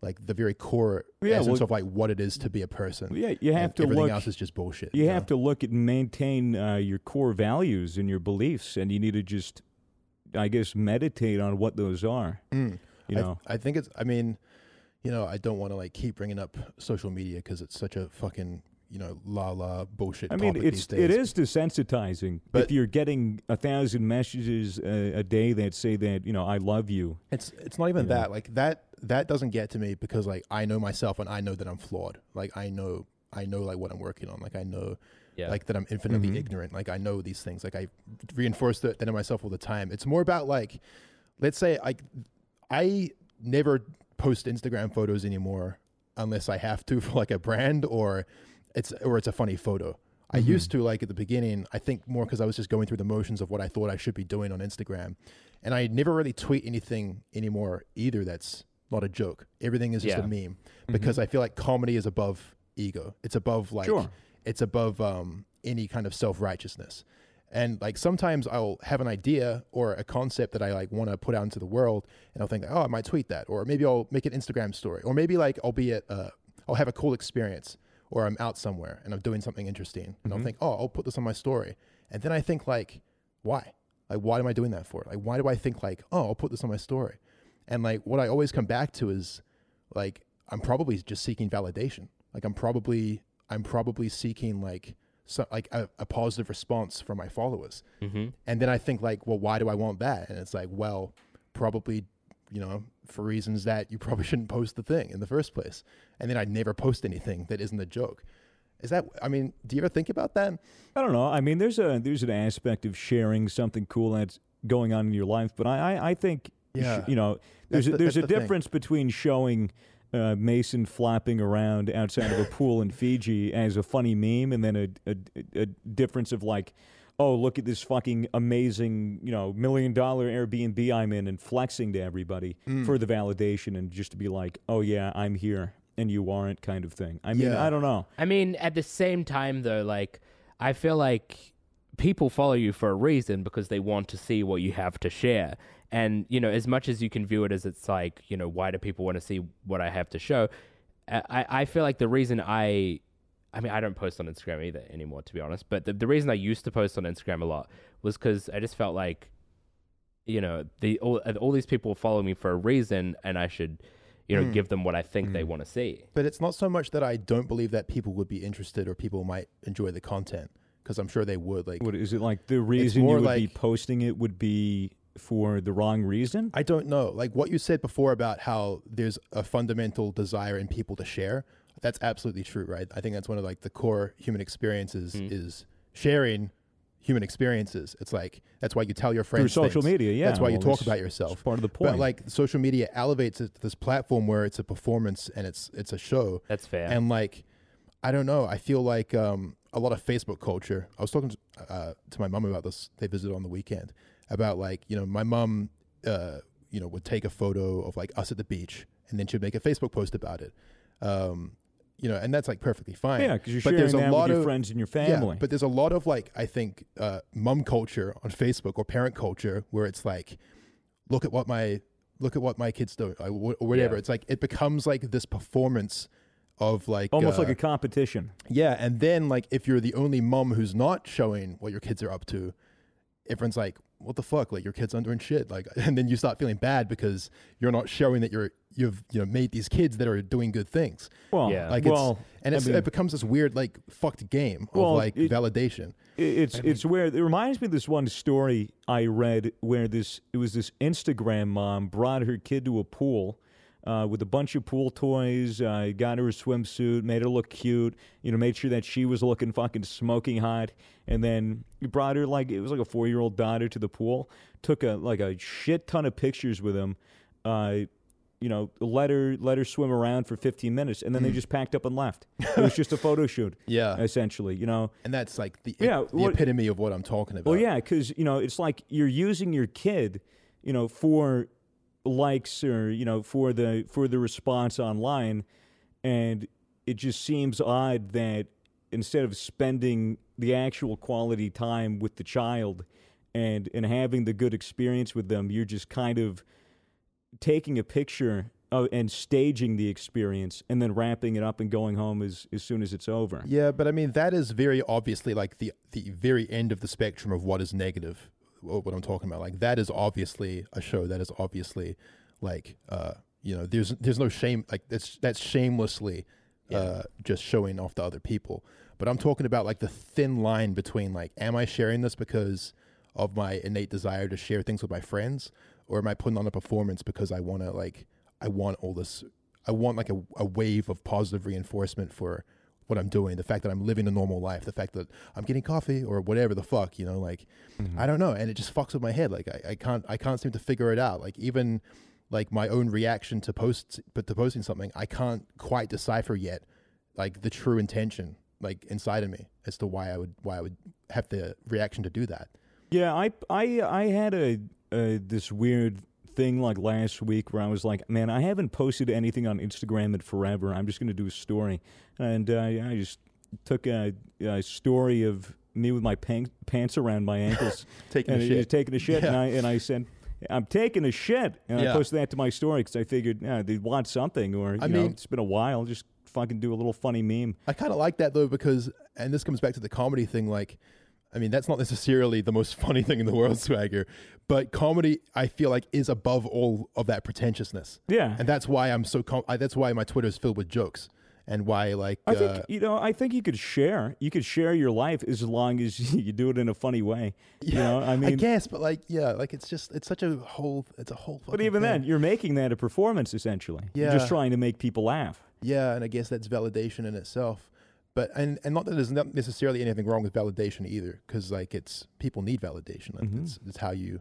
like the very core Yeah, essence well- of like what it is to be a person. Yeah, you have And to everything look. else is just bullshit. you know? have to look at and maintain uh, your core values and your beliefs, and you need to just, I guess, meditate on what those are. Mm. You I, know, I think it's. I mean, you know, I don't want to like keep bringing up social media because it's such a fucking you know la la bullshit. I mean, topic it's it is desensitizing. But- if you're getting a thousand messages a, a day that say that you know I love you, It's it's not even Yeah. that. Like that that doesn't get to me because like I know myself and I know that I'm flawed. Like I know I know like what I'm working on. Like I know Yeah. like that I'm infinitely Mhm. ignorant. Like I know these things. Like I reinforce that, that in myself all the time. It's more about like, let's say like I never post Instagram photos anymore unless I have to for like a brand or it's or it's a funny photo. I Mm-hmm. used to like at the beginning. I think more because I was just going through the motions of what I thought I should be doing on Instagram, and I never really tweet anything anymore either. That's not a joke. Everything is just Yeah. a meme because I feel like comedy is above ego. It's above like Sure. it's above um, any kind of self righteousness. And like sometimes I'll have an idea or a concept that I like want to put out into the world, and I'll think, oh, I might tweet that, or maybe I'll make an Instagram story, or maybe like I'll be at, uh, I'll have a cool experience, or I'm out somewhere and I'm doing something interesting, and I'll think, oh, I'll put this on my story, and then I think like, why? Like, why am I doing that for? Like, why do I think like, oh, I'll put this on my story? And like, what I always come back to is like, I'm probably just seeking validation. Like, I'm probably, I'm probably seeking like, so like a, a positive response from my followers. Mm-hmm. And then I think like, well, why do I want that? And it's like, well, probably, you know, for reasons that you probably shouldn't post the thing in the first place. And then I'd never post anything that isn't a joke. Is that? I mean, do you ever think about that? I don't know. I mean, there's a there's an aspect of sharing something cool that's going on in your life, but I I, I think sh- Yeah. you know there's That's a, the- there's a the thing. difference between showing uh, Mason flapping around outside of a pool in Fiji as a funny meme, and then a, a a difference of like. Oh, look at this fucking amazing, you know, million dollar Airbnb I'm in and flexing to everybody Mm. for the validation and just to be like, oh, yeah, I'm here and you aren't kind of thing. I mean, Yeah. I don't know. I mean, at the same time, though, like I feel like people follow you for a reason because they want to see what you have to share. And you know, as much as you can view it as it's like, you know, why do people want to see what I have to show? I, I feel like the reason I, I mean, I don't post on Instagram either anymore, to be honest. But the, the reason I used to post on Instagram a lot was because I just felt like, you know, the all, all these people follow me for a reason, and I should, you know, Mm. give them what I think they Mm. want to see. But it's not so much that I don't believe that people would be interested or people might enjoy the content because I'm sure they would. Like, What is it like? The reason you would be posting it would be for the wrong reason. I don't know. Like what you said before about how there's a fundamental desire in people to share. That's absolutely true, right? I think that's one of like the core human experiences Mm. is sharing human experiences. It's like that's why you tell your friends Through social things. media, yeah. That's why you talk about yourself. Part of the point. But like social media elevates it to this platform where it's a performance and it's it's a show. That's fair. And like, I don't know. I feel like um, a lot of Facebook culture. I was talking to, uh, to my mom about this. They visited on the weekend about like you know my mom, uh, you know, would take a photo of like us at the beach and then she'd make a Facebook post about it. Um, you know, and that's like perfectly fine. yeah, because you're but sharing there's a that lot with your of- friends and your family. yeah, but there's a lot of like I think uh, mum culture on Facebook or parent culture where it's like, look at what my look at what my kids do or whatever. Yeah. It's like it becomes like this performance of like Almost uh, like a competition. yeah, and then like if you're the only mom who's not showing what your kids are up to, everyone's like, "What the fuck? Like your kids aren't doing shit." Like, and then you start feeling bad because you're not showing that you're you've you know made these kids that are doing good things, Well, Yeah. Like, well, and I it's, mean- it becomes this weird like fucked game of Well, like it- validation. i- it's it's where it reminds me of this one story I read where this it was this Instagram mom brought her kid to a pool. Uh, with a bunch of pool toys, uh, got her a swimsuit, made her look cute, you know, made sure that she was looking fucking smoking hot, and then brought her like it was like a four year old daughter to the pool. Took a like a shit ton of pictures with him, uh, you know, let her let her swim around for 15 minutes, and then they just packed up and left. It was just a photo shoot, Yeah, essentially, you know. and that's like the Yeah, the what- epitome of what I'm talking about. Well, yeah, because you know it's like you're using your kid, you know, for likes or you know for the for the response online, and it just seems odd that instead of spending the actual quality time with the child and and having the good experience with them, you're just kind of taking a picture and staging the experience and then wrapping it up and going home as as soon as it's over. Yeah, but I mean that is very obviously like the the very end of the spectrum of what is negative. Wh- What I'm talking about, like that is obviously a show. That is obviously like uh you know there's there's no shame like that's that's shamelessly uh just showing off to other people. But I'm talking about like the thin line between like am I sharing this because of my innate desire to share things with my friends, or am I putting on a performance because I want to like I want all this I want like a, a wave of positive reinforcement for what I'm doing, the fact that I'm living a normal life, the fact that I'm getting coffee or whatever the fuck, you know, like mm-hmm. I don't know, and it just fucks with my head. Like I, I can't I can't seem to figure it out. Like even like my own reaction to posts but to posting something, I can't quite decipher yet like the true intention like inside of me as to why I would why I would have the reaction to do that. Yeah, I I I had a, a this weird thing like last week where I was like, man, I haven't posted anything on Instagram in forever. I'm just going to do a story, and uh, I just took a, a story of me with my pan- pants around my ankles, Taking and a shit. taking a shit, and I and I said. I'm taking a shit, and I posted that to my story because I figured yeah, they want something, or you I know, mean- it's been a while. Just fucking do a little funny meme. I kind of like that though because, and this comes back to the comedy thing. Like, I mean, that's not necessarily the most funny thing in the world, Swagger, but comedy I feel like is above all of that pretentiousness, Yeah, and that's why I'm so. Com- I, that's why my Twitter is filled with jokes, and why like I uh, think you know. I think you could share. You could share your life as long as you do it in a funny way. You know, I mean, I guess, but like, yeah, like it's just it's such a whole, it's a whole. but even thing. then, you're making that a performance essentially. You're just trying to make people laugh. Yeah, and I guess that's validation in itself. But and and not that there's not necessarily anything wrong with validation either, because like it's people need validation. Like, Mhm. It's it's how you,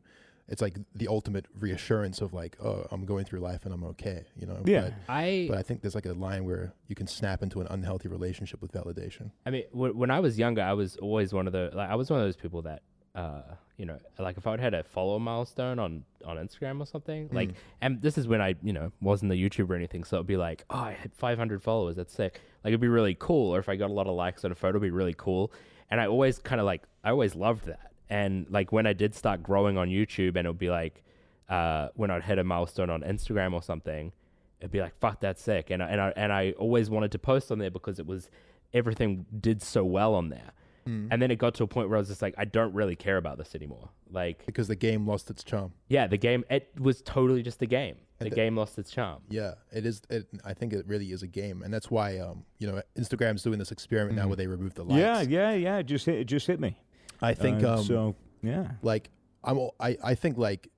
it's like the ultimate reassurance of like, oh, I'm going through life and I'm okay, you know. Yeah. But, I but I think there's like a line where you can snap into an unhealthy relationship with validation. I mean, w- when I was younger, I was always one of the like I was one of those people that, uh, you know, like if I would had a follow milestone on on Instagram or something, like, and this is when I, you know, wasn't a YouTuber or anything, so it'd be like, oh, I had 500 followers, that's sick. Like it'd be really cool, or if I got a lot of likes on a photo, it'd be really cool. And I always kind of like, I always loved that. And like when I did start growing on YouTube, and it would be like, uh, when I'd hit a milestone on Instagram or something, it'd be like, fuck, that's sick. And I, and I, and I always wanted to post on there because it was, everything did so well on there. And then it got to a point where I was just like, I don't really care about this anymore. Like, because the game lost its charm. yeah, the game, it was totally just a game. The the- game lost its charm. Yeah, it is. It, I think it really is a game, and that's why um you know Instagram's doing this experiment now where they remove the likes. Yeah, yeah, yeah. It just hit, it just hit me. I think Uh, um so. Yeah. like I'm I I think like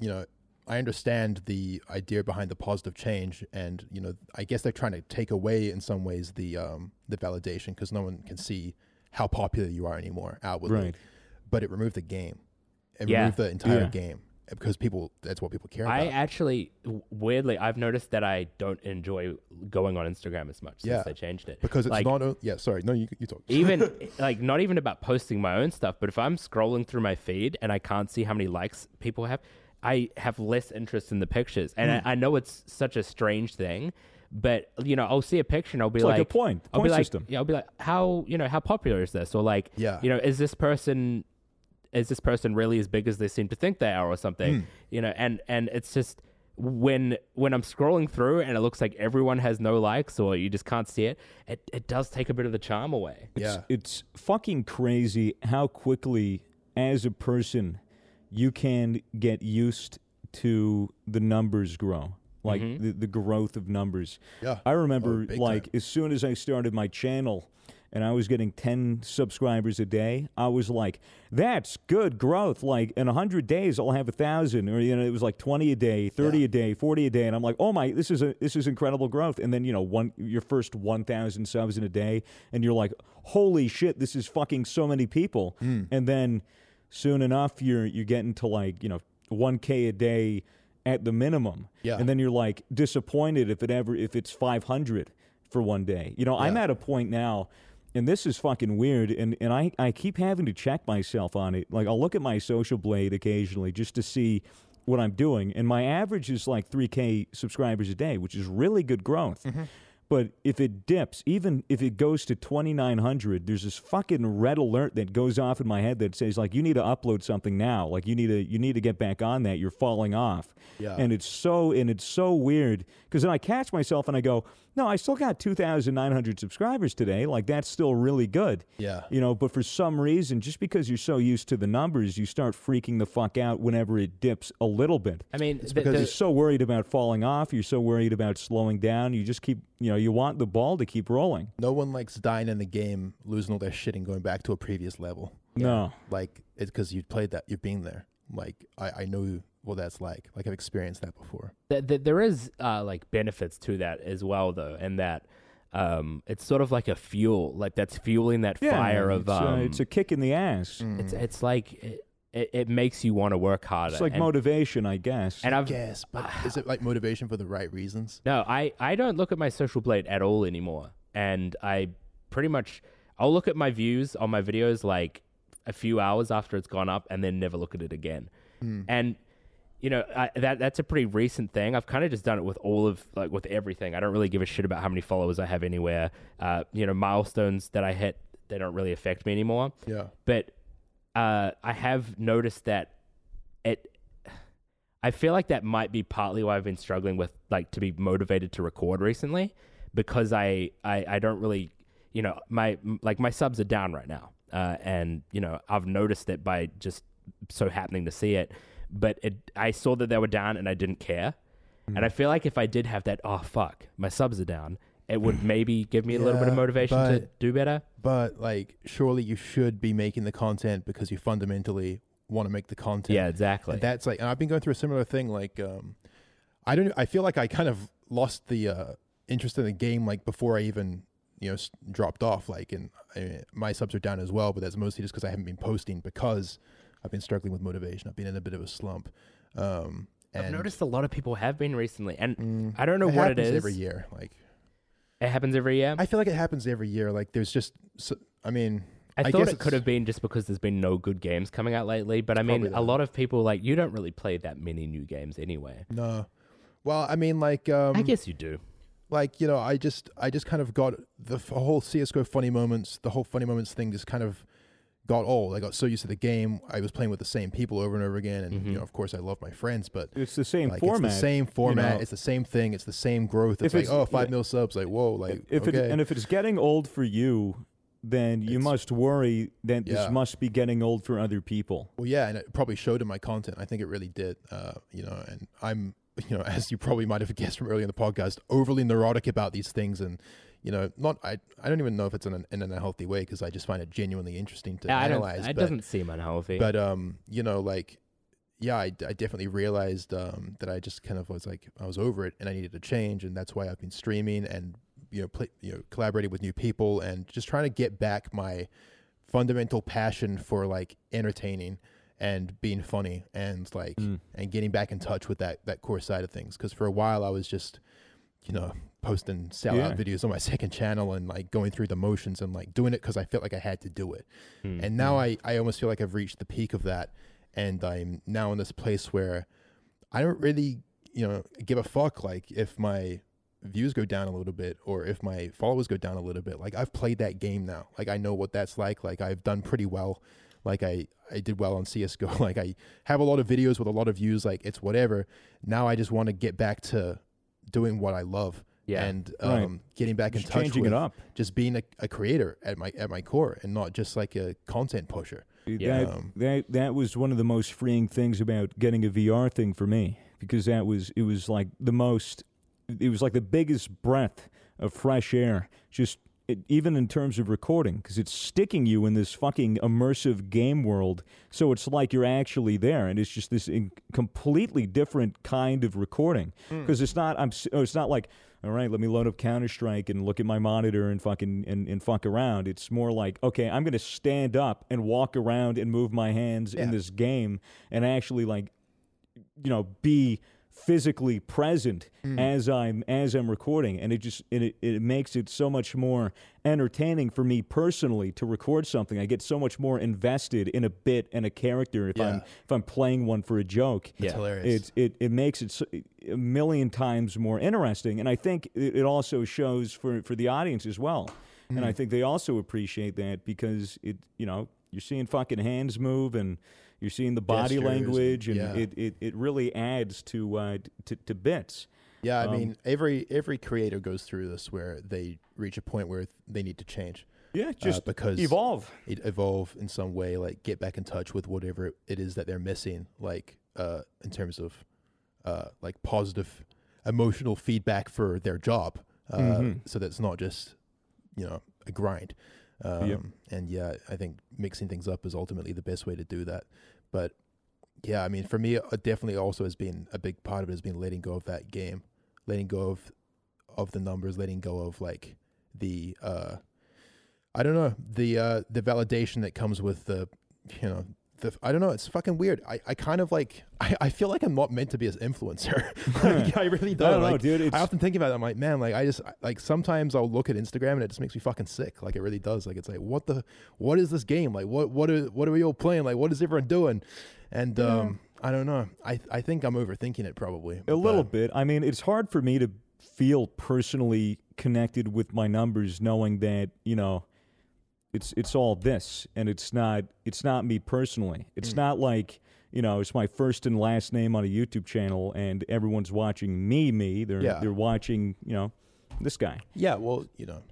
you know I understand the idea behind the positive change and you know I guess they're trying to take away in some ways the um the validation because no one can see how popular you are anymore outwardly Right. but it removed the game it Yeah. removed the entire Yeah. game because people that's what people care about I actually, weirdly, I've noticed that I don't enjoy going on Instagram as much since Yeah. they changed it. because it's like, not o- yeah sorry no you you talk even like not even about posting my own stuff, but if I'm scrolling through my feed and I can't see how many likes people have, I have less interest in the pictures. And Hmm. I, I know it's such a strange thing, but you know, I'll see a picture and I'll be It's like a point- I'll point be like, system. yeah, I'll be like, how you know how popular is this? Or like, Yeah. you know, is this person is this person really as big as they seem to think they are or something? Hmm. You know, and and it's just when when I'm scrolling through and it looks like everyone has no likes or you just can't see it, it, it does take a bit of the charm away. It's, Yeah. it's fucking crazy how quickly, as a person, you can get used to the numbers grow, like the, the growth of numbers. Yeah. I remember, Oh, like, time. as soon as I started my channel and I was getting 10 subscribers a day, I was like, that's good growth. Like, in 100 days, I'll have a 1,000. Or, you know, it was like 20 a day, 30 Yeah. a day, 40 a day. And I'm like, oh my, this is, a, this is incredible growth. And then, you know, one your first 1,000 subs in a day, and you're like, holy shit, this is fucking so many people. Hmm. And then soon enough, you're, you're getting to like, you know, 1K a day at the minimum. Yeah. And then you're like disappointed if it ever, if it's 500 for one day. You know, I'm at a point now, and this is fucking weird, and, and I, I keep having to check myself on it. Like, I'll look at my social blade occasionally just to see what I'm doing, and my average is like 3K subscribers a day, which is really good growth. Mm-hmm. But if it dips, even if it goes to 2,900, there's this fucking red alert that goes off in my head that says like you need to upload something now, like you need to you need to get back on that. You're falling off. Yeah. And it's so and it's so weird because then I catch myself and I go, no, I still got 2,900 subscribers today. Like that's still really good. Yeah. You know, but for some reason, just because you're so used to the numbers, you start freaking the fuck out whenever it dips a little bit. I mean, the, because the- You're so worried about falling off. You're so worried about slowing down. You just keep, you know, you want the ball to keep rolling. no one likes dying in the game losing all their shit and going back to a previous level No. like it's because you've played that you've been there like I, I know what that's like like i've experienced that before th- th- there is uh, like benefits to that as well, though, and that um, it's sort of like a fuel, like that's fueling that fire of. it's, uh, Um, it's a kick in the ass. it's it's like it, it, it makes you want to work harder. It's like and, motivation, I guess. and I've yes but is it like motivation for the right reasons no, I I don't look at my social blade at all anymore, and I pretty much I'll look at my views on my videos like a few hours after it's gone up, and then never look at it again. Hmm. And you know I, that that's a pretty recent thing. I've kind of just done it with all of like with everything. I don't really give a shit about how many followers I have anywhere. Uh, you know, milestones that I hit they don't really affect me anymore. Yeah. But uh, I have noticed that it. I feel like that might be partly why I've been struggling with like to be motivated to record recently, because I I, I don't really you know my like my subs are down right now, uh, and you know I've noticed it by just so happening to see it, but it I saw that they were down and I didn't care, and I feel like if I did have that oh fuck my subs are down, it would maybe give me a little bit of Yeah, motivation to do better. But like, surely you should be making the content because you fundamentally want to make the content. Yeah, exactly. And that's like, and I've been going through a similar thing. Like, um, I don't. I feel like I kind of lost the uh, interest in the game like before I even you know dropped off. Like, and I mean, my subs are down as well, but that's mostly just because I haven't been posting because I've been struggling with motivation. I've been in a bit of a slump. Um, and I've noticed a lot of people have been recently, and mm, I don't know what it is. every year. Like, It happens every year. I, I feel like it happens every year. Like, there's just. So, I mean, I thought guess it could have been just because there's been no good games coming out lately. But I mean, a lot of people like you don't really play that many new games anyway. no. Well, I mean, like, um, I guess you do. like you know i just i just kind of got the whole csgo funny moments the whole funny moments thing just kind of got old i got so used to the game i was playing with the same people over and over again and you Mhm. know of course i love my friends but It's the same like format. it's the same format know. it's the same thing it's the same growth If it's like it's- oh five yeah. mil subs like whoa like if okay it, and if it's getting old for you, then you It's- must worry that Yeah. this must be getting old for other people. well yeah and it probably showed in my content i think it really did uh you know and i'm you know as you probably might have guessed from earlier in the podcast overly neurotic about these things and you know not i i don't even know if it's in an, in an unhealthy way because i just find it genuinely interesting to I don't. analyze It but- doesn't seem unhealthy. but um you know like yeah I, I definitely realized um that i just kind of was like i was over it and i needed to change and that's why i've been streaming and you know play, you know collaborating with new people and just trying to get back my fundamental passion for like entertaining and being funny and like Mm. and getting back in touch with that that core side of things because for a while i was just you know posting sellout Yeah. videos on my second channel and like going through the motions and like doing it because i felt like i had to do it Hmm. and now I, I almost feel like I've reached the peak of that. And I'm now in this place where I don't really, you know, give a fuck like if my views go down a little bit or if my followers go down a little bit. Like I've played that game now. Like I know what that's like. Like I've done pretty well. Like I, I did well on CSGO. Like I have a lot of videos with a lot of views. Like it's whatever. Now I just want to get back to doing what I love. Yeah. And Right. um, getting back Just in touch changing with it up. just being a, a creator at my at my core and not just like a content pusher. Yeah. That, Um, that that was one of the most freeing things about getting a VR thing for me because that was it was like the most it was like the biggest breath of fresh air just it, even in terms of recording because it's sticking you in this fucking immersive game world so it's like you're actually there and it's just this in, completely different kind of recording because it's not I'm oh, it's not like all right, let me load up Counter Strike and look at my monitor and fucking and, and fuck around. It's more like, okay, I'm gonna stand up and walk around and move my hands in this game and actually like you know, be physically present Mm. as I'm as I'm recording, and it just it, it it makes it so much more entertaining for me personally to record something. I get so much more invested in a bit and a character if I'm if I'm playing one for a joke. It's Yeah. hilarious. It's it, it makes it so, a million times more interesting, and I think it, it also shows for for the audience as well. And Mm. I think they also appreciate that because it you know you're seeing fucking hands move and you're seeing the body Gestures language, and yeah. it, it, it really adds to uh, to, to bits. Yeah, I Um, mean, every every creator goes through this where they reach a point where they need to change, Yeah, just because evolve. it evolve in some way, like get back in touch with whatever it is that they're missing, like uh, in terms of uh, like positive emotional feedback for their job, uh, Mhm. so that's not just you know a grind. Um, Yep. And yeah, I think mixing things up is ultimately the best way to do that. But yeah, I mean, for me, it definitely also has been a big part of it has been letting go of that game, letting go of of the numbers, letting go of like the uh, I don't know the uh, the validation that comes with the you know the I don't know. It's fucking weird. I, I kind of like I, I feel like I'm not meant to be an influencer. like, I really don't. I don't know, dude. It's, I often think about it. I'm like, man, like I just like sometimes I'll look at Instagram and it just makes me fucking sick. Like it really does. Like it's like what the what is this game? Like what what are what are we all playing? Like what is everyone doing? And um I don't know. I I think I'm overthinking it probably. A little bit. I mean, it's hard for me to feel personally connected with my numbers, knowing that you know, it's it's all this, and it's not it's not me personally. It's Mm. not like you know, it's my first and last name on a YouTube channel, and everyone's watching me. Me, they're Yeah. they're watching you know, this guy. Yeah, well, you know.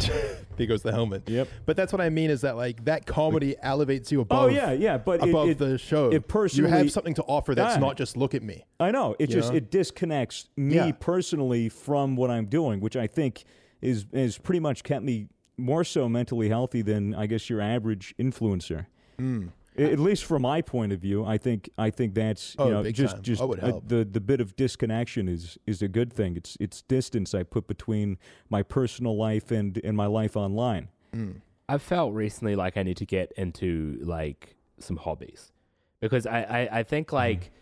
there goes the helmet. Yep. But that's what I mean is that like that comedy elevates you above. Oh yeah, yeah, but above it, the show. it personally you have something to offer that's Yeah. not just look at me. I know. It just know? it disconnects me Yeah. personally from what I'm doing, which I think is is pretty much kept me more so mentally healthy than I guess your average influencer. Mm. At least from my point of view, I think I think that's you Oh, know big just time. just Oh, would help. the the bit of disconnection is is a good thing. It's it's distance I put between my personal life and and my life online. Mm. I've felt recently like I need to get into like some hobbies because I, I, I think like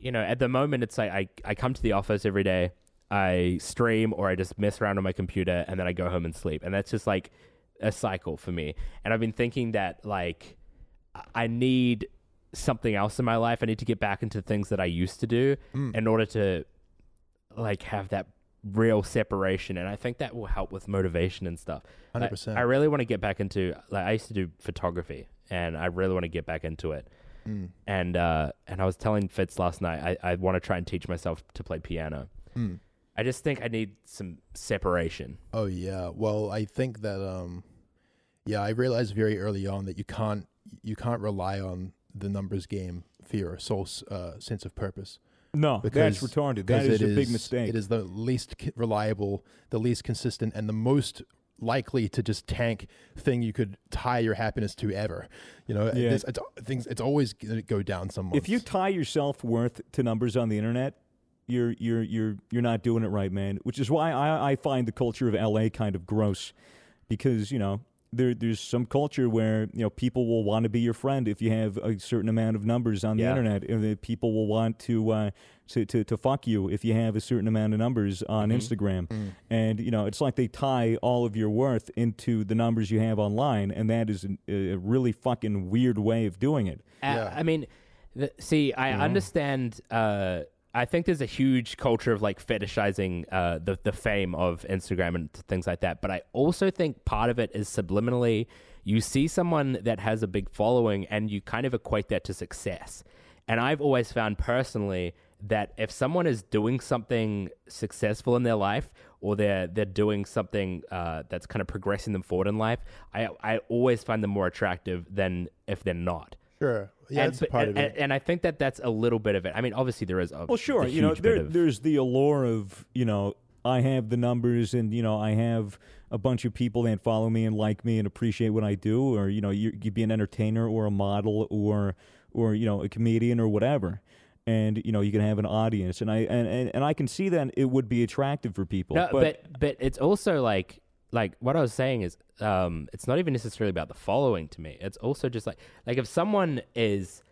you know at the moment it's like I, I come to the office every day I stream or I just mess around on my computer and then I go home and sleep and that's just like a cycle for me and I've been thinking that like I- need something else in my life I need to get back into things that I used to do Mm. in order to like have that real separation and I think that will help with motivation and stuff Hundred I- percent. I really want to get back into like I used to do photography and I really want to get back into it. Mm. And uh and I was telling Fitz last night I, I want to try and teach myself to play piano. Mm. I just think I need some separation. Oh yeah. Well, I think that um, yeah, I realized very early on that you can't you can't rely on the numbers game for your sole uh, sense of purpose. No, Because- that's retarded. That is because is a big mistake. It is the least reliable, the least consistent, and the most likely to just tank thing you could tie your happiness to ever. You know, Yeah. it's, it's things. It's always going to go down some months. If you tie your self worth to numbers on the internet, you're you're you're you're not doing it right, man. Which is why I, I find the culture of LA kind of gross, because you know there there's some culture where you know people will want to be your friend if you have a certain amount of numbers on the Yeah. internet, and that people will want to. Uh, to, to, to fuck you if you have a certain amount of numbers on Mhm. Instagram. Mm. And, you know, it's like they tie all of your worth into the numbers you have online. And that is an, a really fucking weird way of doing it. Uh, Yeah. I mean, the, see, I Yeah. understand. Uh, I think there's a huge culture of like fetishizing uh, the the fame of Instagram and things like that. But I also think part of it is subliminally. You see someone that has a big following, and you kind of equate that to success. And I've always found personally that if someone is doing something successful in their life, or they're they're doing something uh, that's kind of progressing them forward in life, I I always find them more attractive than if they're not. Sure, yeah, and, that's a part and, of it. and I think that that's a little bit of it. I mean, obviously there is a Well, sure. a You know, there, of, there's the allure of you know I have the numbers and you know I have a bunch of people that follow me and like me and appreciate what I do, or you know you you be an entertainer or a model or or you know a comedian or whatever. And you know you can have an audience, and I and, and, and I can see that it would be attractive for people. no, but, but, but it's also like like what I was saying is um it's not even necessarily about the following to me. It's also just like like if someone is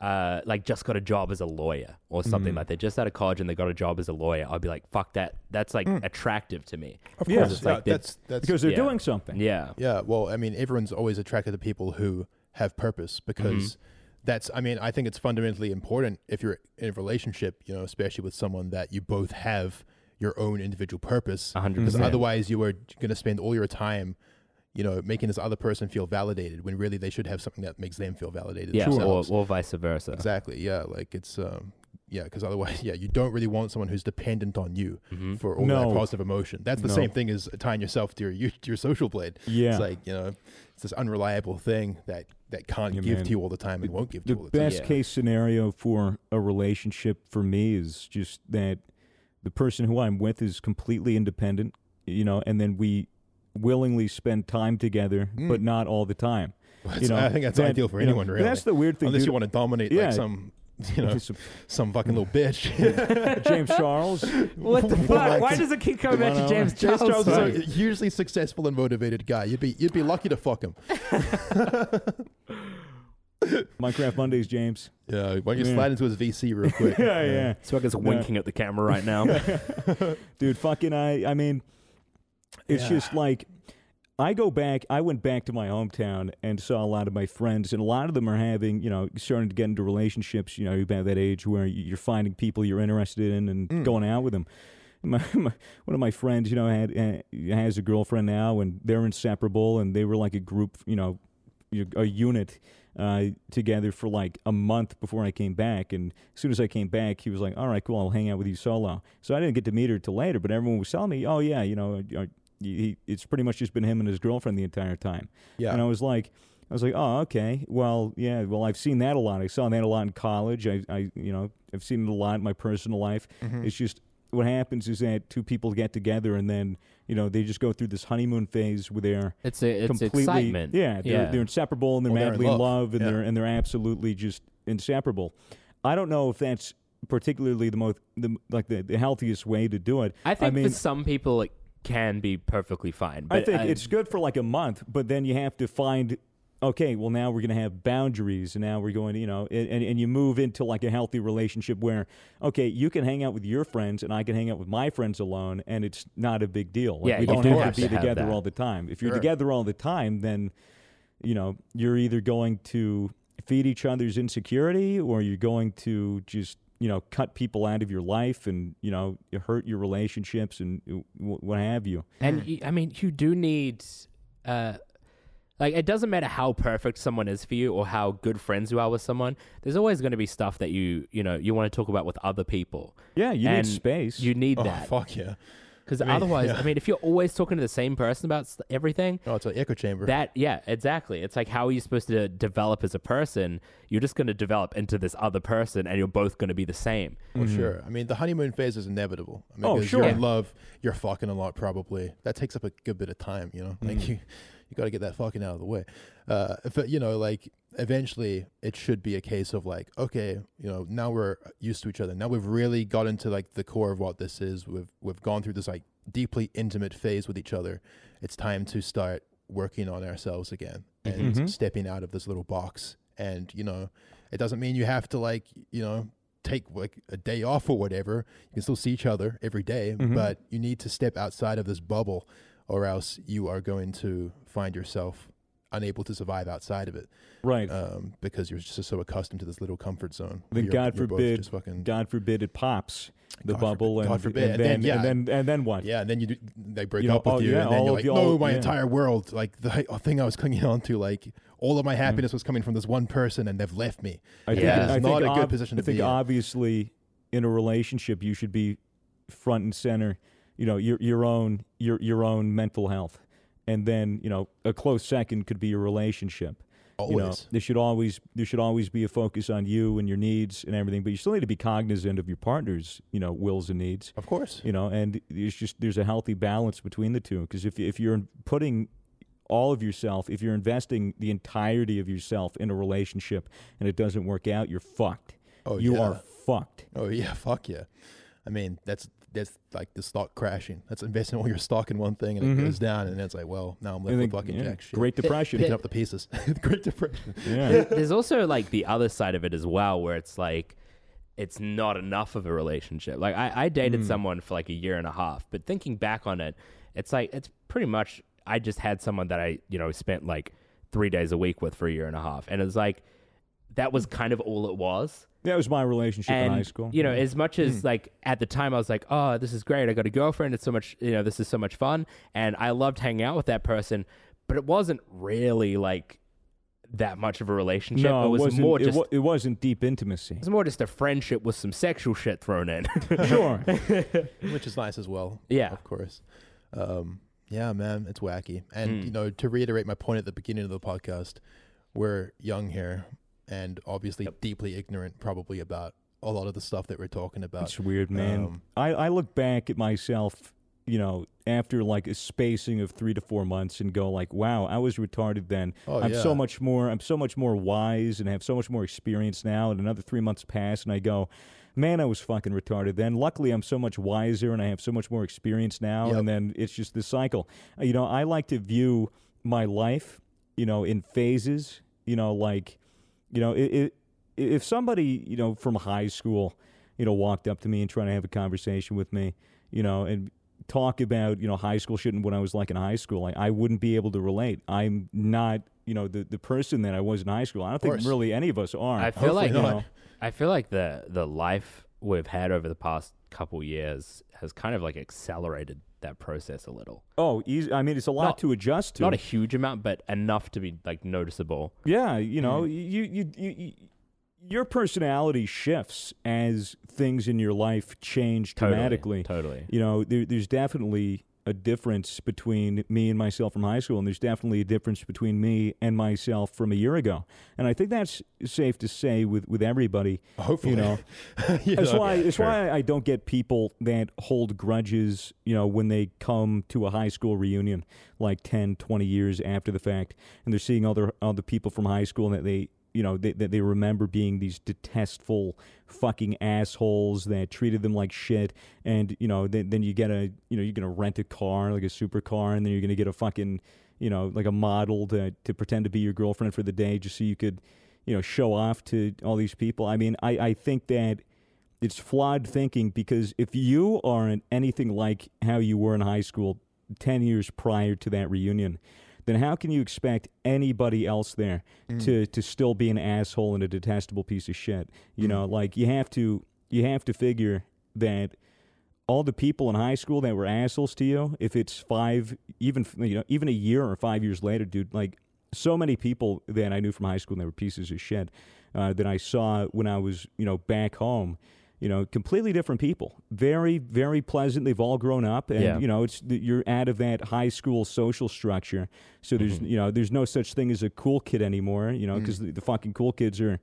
uh like just got a job as a lawyer or something Mhm. like they just out of college and they got a job as a lawyer, I'd be like fuck that that's like Mm. attractive to me. Of Yeah. course, It's yeah, like they- that's that's because they're yeah. doing something. Yeah. Yeah, well, I mean, everyone's always attracted to people who have purpose because that's. I mean, I think it's fundamentally important if you're in a relationship, you know, especially with someone that you both have your own individual purpose. A hundred Because otherwise, you are going to spend all your time, you know, making this other person feel validated when really they should have something that makes them feel validated. Yeah, or, or vice versa. exactly. Yeah, like it's. um yeah, because otherwise, yeah, you don't really want someone who's dependent on you Mhm. for all No. that positive emotion. That's the No. same thing as tying yourself to your you- to your social blade. Yeah. It's like you know, it's this unreliable thing that that can't Yeah, give man. to you all the time and won't give to the you all the time. best Yeah. case scenario for a relationship for me is just that the person who I'm with is completely independent, you know, and then we willingly spend time together, Mm. but not all the time. That's- You know, I think that's that- ideal for you know, anyone, really. That's the weird thing. Unless dude. you want to dominate Yeah. like some, you know, Some- some fucking little bitch. James Charles. What the fuck? like- Why does it keep coming back Well, to James James Charles? Charles is a hugely successful and motivated guy. You'd be you'd be lucky to fuck him. Minecraft Mondays, James. Yeah, why don't you Yeah. slide into his VC real quick? Yeah, yeah. Swagger's winking at the camera right now. dude fucking i i mean it's Yeah. just like i go back i went back to my hometown and saw a lot of my friends and a lot of them are having you know starting to get into relationships you know you're about that age where you- you're finding people you're interested in and Mm. going out with them my, my, one of my friends you know had uh, has a girlfriend now and they're inseparable and they were like a group you know a unit uh, together for like a month before I came back. And as soon as I came back, he was like, "All right, cool, I'll hang out with you solo." So I didn't get to meet her till later, but everyone was telling me, "Oh yeah, you know, uh, he, it's pretty much just been him and his girlfriend the entire time." Yeah. And I was like, I was like, "Oh, okay. Well, yeah. Well, I've seen that a lot. I saw that a lot in college. I, I you know, I've seen it a lot in my personal life. Mhm. It's just." What happens is that two people get together and then you know they just go through this honeymoon phase where they're It's a, it's completely excitement. yeah they're, yeah. they're inseparable and they're Well, they're in madly in love. love, and Yeah. they're and they're absolutely just inseparable i don't know if that's particularly the most the like the, the healthiest way to do it I think mean- for some people it can be perfectly fine. i think uh, it's good for like a month but then you have to find okay well now we're going to have boundaries and now we're going to you know and, and, you move into like a healthy relationship where okay you can hang out with your friends and i can hang out with my friends alone and it's not a big deal. Like, Yeah, we you don't do have have to be to together all the time. If you're Sure. together all the time then you know you're either going to feed each other's insecurity or you're going to just you know cut people out of your life and you know hurt your relationships and uh, what have you. And I mean, you do need, uh, like, it doesn't matter how perfect someone is for you or how good friends you are with someone. There's always going to be stuff that you, you know, you want to talk about with other people. yeah you And need space You need Oh that fuck yeah! because I mean, otherwise, yeah. I mean, if you're always talking to the same person about s- everything, Oh, it's an echo chamber. that yeah, exactly. It's like how are you supposed to develop as a person? You're just going to develop into this other person, and you're both going to be the same. Well, sure. I mean, the honeymoon phase is inevitable. I mean, Oh, sure. You're in love. You're fucking a lot, probably. That takes up a good bit of time. You know, like mm-hmm. you, you got to get that fucking out of the way. Uh, but you know, like eventually, it should be a case of like, okay, you know, now we're used to each other. Now we've really got into like the core of what this is. We've we've gone through this like deeply intimate phase with each other. It's time to start working on ourselves again and Mhm. stepping out of this little box. And you know, it doesn't mean you have to like you know take like a day off or whatever. You can still see each other every day, Mhm. but you need to step outside of this bubble, or else you are going to find yourself unable to survive outside of it right um, because you're just so accustomed to this little comfort zone. Then you're- God you're forbid- fucking, god forbid it pops the God bubble forbid- and, God forbid. and And then, then, yeah. and then and then what yeah, and then you do, they break You know, up with oh, you, yeah, and then all you're like, you- no, all- my yeah. entire world, like the thing I was clinging on to, like all of my happiness was coming from this one person, and they've left me. I Yeah. think, It's I think not a good ob- position I to think be in. obviously in a relationship you should be front and center. You know your your own your your own mental health, and then you know a close second could be your relationship. Always. You know there should always there should always be a focus on you and your needs and everything, but you still need to be cognizant of your partner's you know wills and needs. of course. You know, and there's just there's a healthy balance between the two because if if you're putting all of yourself, if you're investing the entirety of yourself in a relationship and it doesn't work out, you're fucked. Oh, you yeah. are fucked. Oh yeah, fuck yeah. I mean, that's that's like the stock crashing. That's investing all your stock in one thing and Mhm. it goes down, and it's like, well, now I'm left with fucking yeah, jack shit. Great Depression. picking up the pieces. Great depression. yeah. There's also like the other side of it as well, where it's like it's not enough of a relationship. Like I, I dated Mm. someone for like a year and a half, but thinking back on it, it's like it's pretty much I just had someone that I you know spent like three days a week with for a year and a half, and it's like that was kind of all it was. That was my relationship and in high school. you know, as much as Mm. like at the time I was like, oh, this is great. I got a girlfriend. It's so much, you know, this is so much fun, and I loved hanging out with that person. But it wasn't really like that much of a relationship. no, it was wasn't, more it, just wa- it wasn't deep intimacy. it was more just a friendship with some sexual shit thrown in. sure. which is nice as well. Yeah. of course. Um, yeah, man, it's wacky. And Mm. you know, to reiterate my point at the beginning of the podcast, we're young here and obviously deeply ignorant, probably about a lot of the stuff that we're talking about. It's weird, man. Um, I, I look back at myself, you know, after like a spacing of three to four months and go like, wow, I was retarded then. Oh, I'm yeah. so much more I'm so much more wise and have so much more experience now and another three months pass and I go, Man, I was fucking retarded then. Luckily I'm so much wiser and I have so much more experience now Yep. and then it's just this cycle. You know, I like to view my life, you know, in phases, you know, like You know, it, it, if somebody you know from high school, you know, walked up to me and tried to have a conversation with me, you know, and talk about you know high school shit and what I was like in high school, I, I wouldn't be able to relate. I'm not you know the the person that I was in high school. I don't think course. really any of us are. I feel like Hopefully you not. know, I feel like the the life we've had over the past couple years has kind of like accelerated that process a little. oh, easy. I mean, it's a lot Not- to adjust to. Not a huge amount, but enough to be like noticeable. Yeah, you know, Mm. you, you, you, you, your personality shifts as things in your life change Totally, dramatically. Totally. You know, there, there's definitely a difference between me and myself from high school, and there's definitely a difference between me and myself from a year ago. And I think that's safe to say with, with everybody. Hopefully, You know, You that's know, why that's sure. why I don't get people that hold grudges, you know, when they come to a high school reunion like 10, 20 years after the fact and they're seeing other other people from high school that they you know, they, they remember being these detestful fucking assholes that treated them like shit. And, you know, then, then you get a, you know, you're going to rent a car, like a supercar, and then you're going to get a fucking, you know, like a model to, to pretend to be your girlfriend for the day just so you could, you know, show off to all these people. I mean, I, I think that it's flawed thinking because if you aren't anything like how you were in high school 10 years prior to that reunion, then how can you expect anybody else there to, to still be an asshole and a detestable piece of shit? You know, like you have to you have to figure that all the people in high school that were assholes to you, if it's five, even you know, even a year or five years later, dude, like so many people that I knew from high school they were pieces of shit uh, that I saw when I was, you know, back home. You know, completely different people. Very, very pleasant. They've all grown up, and Yeah. you know, it's you're out of that high school social structure. So there's, mm-hmm. you know, there's no such thing as a cool kid anymore. You know, mm. because the, the fucking cool kids are,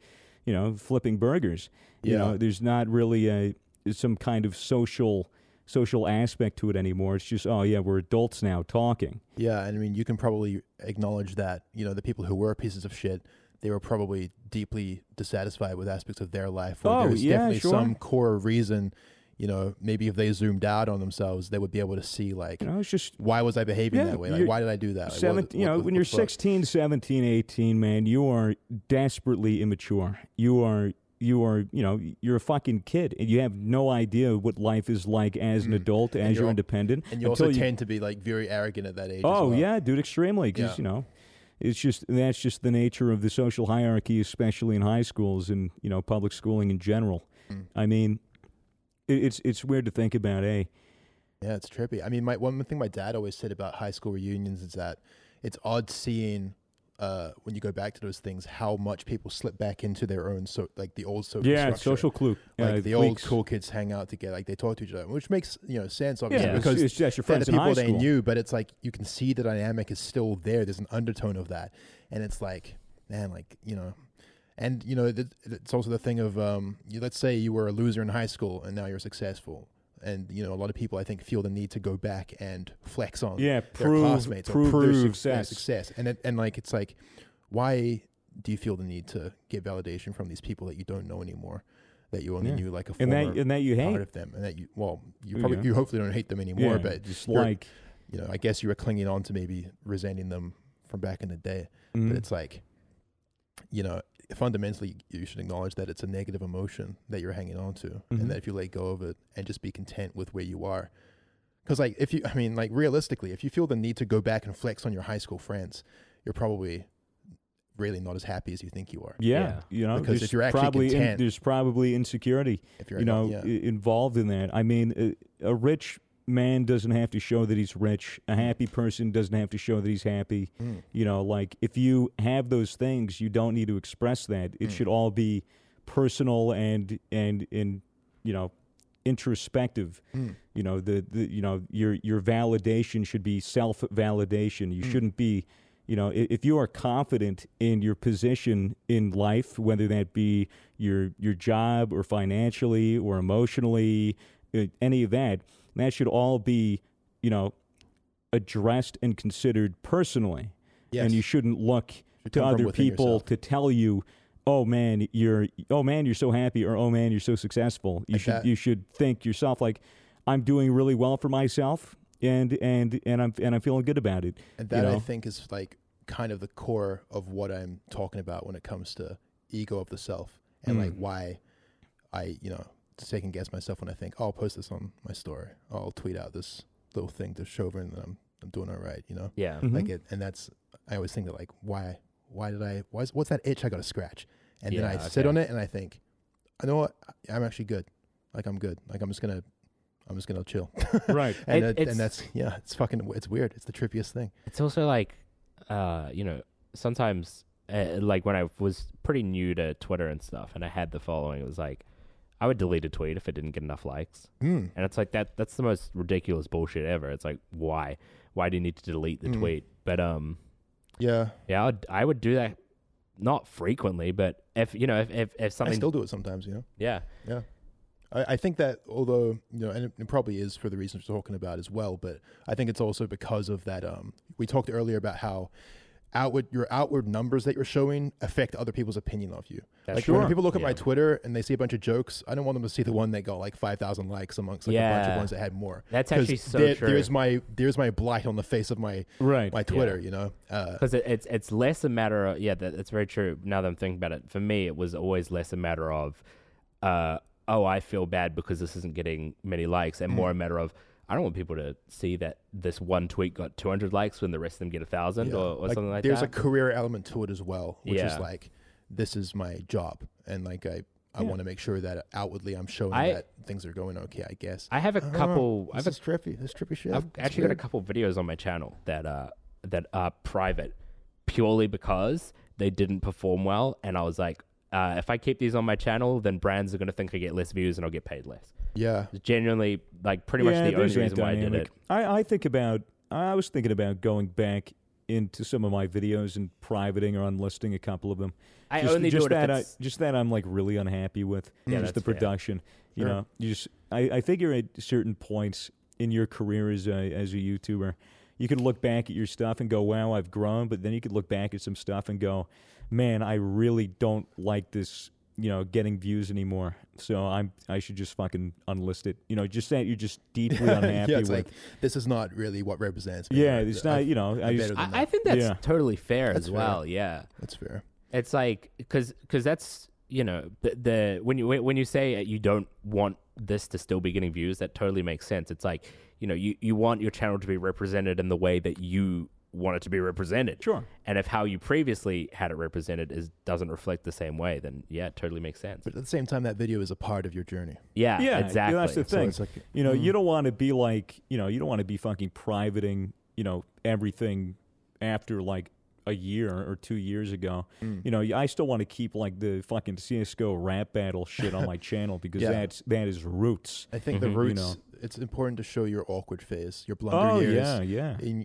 you know, flipping burgers. You know, there's not really a some kind of social social aspect to it anymore. It's just, oh yeah, we're adults now talking. Yeah, and I mean, you can probably acknowledge that you know the people who were pieces of shit, they were probably deeply dissatisfied with aspects of their life. Oh, there's yeah, definitely sure. some core reason. You know, maybe if they zoomed out on themselves, they would be able to see like, You know, it's just why was I behaving Yeah, that way? Like, why did I do that? Like, what- what- you know, what- when you're the fuck? 16, 17, 18, man, you are desperately immature. You are, you are, you know, you're a fucking kid, and you have no idea what life is like as an Mm. adult, as you're you're independent. and you also tend to be like very arrogant at that age. Oh well. yeah, dude, extremely. Because Yeah. you know, it's just that's just the nature of the social hierarchy, especially in high schools and you know public schooling in general. Mm. I mean, it, it's it's weird to think about. Eh? Yeah, it's trippy. I mean, my one thing my dad always said about high school reunions is that it's odd seeing uh, when you go back to those things how much people slip back into their own so like the old social Yeah, structure. social clue. like uh, the old cliques. cool kids hang out together, like they talk to each other, which makes you know sense obviously Yeah, because it's, just your friends the in people high they school. knew, but it's like you can see the dynamic is still there. There's an undertone of that, and it's like, man, like you know, and you know, th- it's also the thing of, um, you, let's say you were a loser in high school and now you're successful, and you know, a lot of people I think feel the need to go back and flex on Yeah, prove, their classmates prove, or prove their success. their success, and it, and like it's like, why do you feel the need to get validation from these people that you don't know anymore? That you only Yeah. knew like a and that and that you part hate. of them, and that you well, you Yeah. probably you hopefully don't hate them anymore, yeah, but just like you know, I guess you were clinging on to maybe resenting them from back in the day. mm, But it's like, you know, fundamentally, you should acknowledge that it's a negative emotion that you're hanging on to, Mhm. and that if you let go of it and just be content with where you are, because like if you, I mean, like realistically, if you feel the need to go back and flex on your high school friends, you're probably really not as happy as you think you are. yeah, Yeah. you know, Because if you're actually probably in- there's probably insecurity If you're you know, yeah. involved in that. I mean, a, a rich man doesn't have to show that he's rich. A happy person doesn't have to show that he's happy. Mm. You know, like if you have those things, you don't need to express that. It Mm. should all be personal and and and you know introspective. Mm. You know, the, the you know your your validation should be self validation. You Mm. shouldn't be you know, if you are confident in your position in life, whether that be your your job or financially or emotionally, uh, any of that, that should all be, you know, addressed and considered personally. yes. And you shouldn't look Should to other people yourself. to tell you, "Oh man, you're oh man, you're so happy," or "Oh man, you're so successful." You Like should that. you should think yourself like, "I'm doing really well for myself." And and and I'm and I'm feeling good about it. And you that I think is like kind of the core of what I'm talking about when it comes to ego of the self and like Mm. why I you know second guess myself when I think oh, I'll post this on my story. I'll tweet out this little thing to show everyone that I'm I'm doing all right. You know, Yeah. Mhm. like it, and that's I always think that like why why did I why's what's that itch I got to scratch, and then I Yeah, sit on it and I think, I know what I'm actually good, like I'm good, like I'm just gonna. I'm just gonna chill, right. and, It- that- it's- and that's yeah, it's fucking, it's weird. It's the trippiest thing. It's also like, uh, you know, sometimes, uh, like when I was pretty new to Twitter and stuff, and I had the following, it was like, I would delete a tweet if it didn't get enough likes, Mm. and it's like that. That's the most ridiculous bullshit ever. It's like, why? Why do you need to delete the Mm. tweet? But um, Yeah, yeah, I'd, I would do that, not frequently, but if you know, if if, if I something, still do it sometimes. You know. yeah, Yeah. I, I think that although, you know, and it, it probably is for the reasons we're talking about as well, but I think it's also because of that um we talked earlier about how outward your outward numbers that you're showing affect other people's opinion of you. that's like Sure. when people look at my Twitter and they see a bunch of jokes, I don't want them to see the one that got like five thousand likes amongst like a bunch of ones that had more. That's actually so there- true. There's my there's my blight on the face of my Right. my Twitter, you know. Uh, because it, it's it's less a matter of yeah that, that's very true now that i'm thinking about it for me it was always less a matter of uh oh i feel bad because this isn't getting many likes and Mm. more a matter of i don't want people to see that this one tweet got 200 likes when the rest of them get a thousand yeah. or, or something like there's that There's a career element to it as well, which is like this is my job, and like I I Yeah. want to make sure that outwardly I'm showing I- that things are going okay. I guess. i have a I couple i've, a, trippy. This is trippy shit. I've It's actually got a couple videos on my channel that uh that are private purely because they didn't perform well and i was like uh, if I keep these on my channel, then brands are going to think I get less views and I'll get paid less. Yeah, It's genuinely like pretty yeah, much the only there's that reason why I did it. I, I think about. I was thinking about going back into some of my videos and privating or unlisting a couple of them. I just, only just do it that if I, just that I'm like really unhappy with. Yeah, just the that's fair. production. You Sure. know, you just I, I figure at certain points in your career as a as a YouTuber, you can look back at your stuff and go, "Wow, I've grown," but then you could look back at some stuff and go, "Man, I really don't like this." You know, getting views anymore. So I'm I should just fucking unlist it. You know, just that you're just deeply unhappy yeah. It's with. like this is not really what represents me. yeah, I- it's I- not. You know, I I'm just, better than I, I that. think that's Yeah. totally fair That's as fair. well. Yeah, That's fair. it's like because because that's you know the, the when you when you say you don't want this to still be getting views, that totally makes sense. It's like you know you you want your channel to be represented in the way that you want it to be represented. sure. And if how you previously had it represented is doesn't reflect the same way, then yeah, it totally makes sense. But at the same time, that video is a part of your journey. Yeah, Yeah, exactly. that's the thing. it's like You know, mm, you don't want to be like, you know, you don't want to be fucking privating, you know, everything after like a year or two years ago. mm. You know, I still want to keep like the fucking CS:GO rap battle shit on my channel because Yeah. that's that is roots. I think Mhm. the You roots. know. It's important to show your awkward phase, your blunder Oh years. yeah, yeah.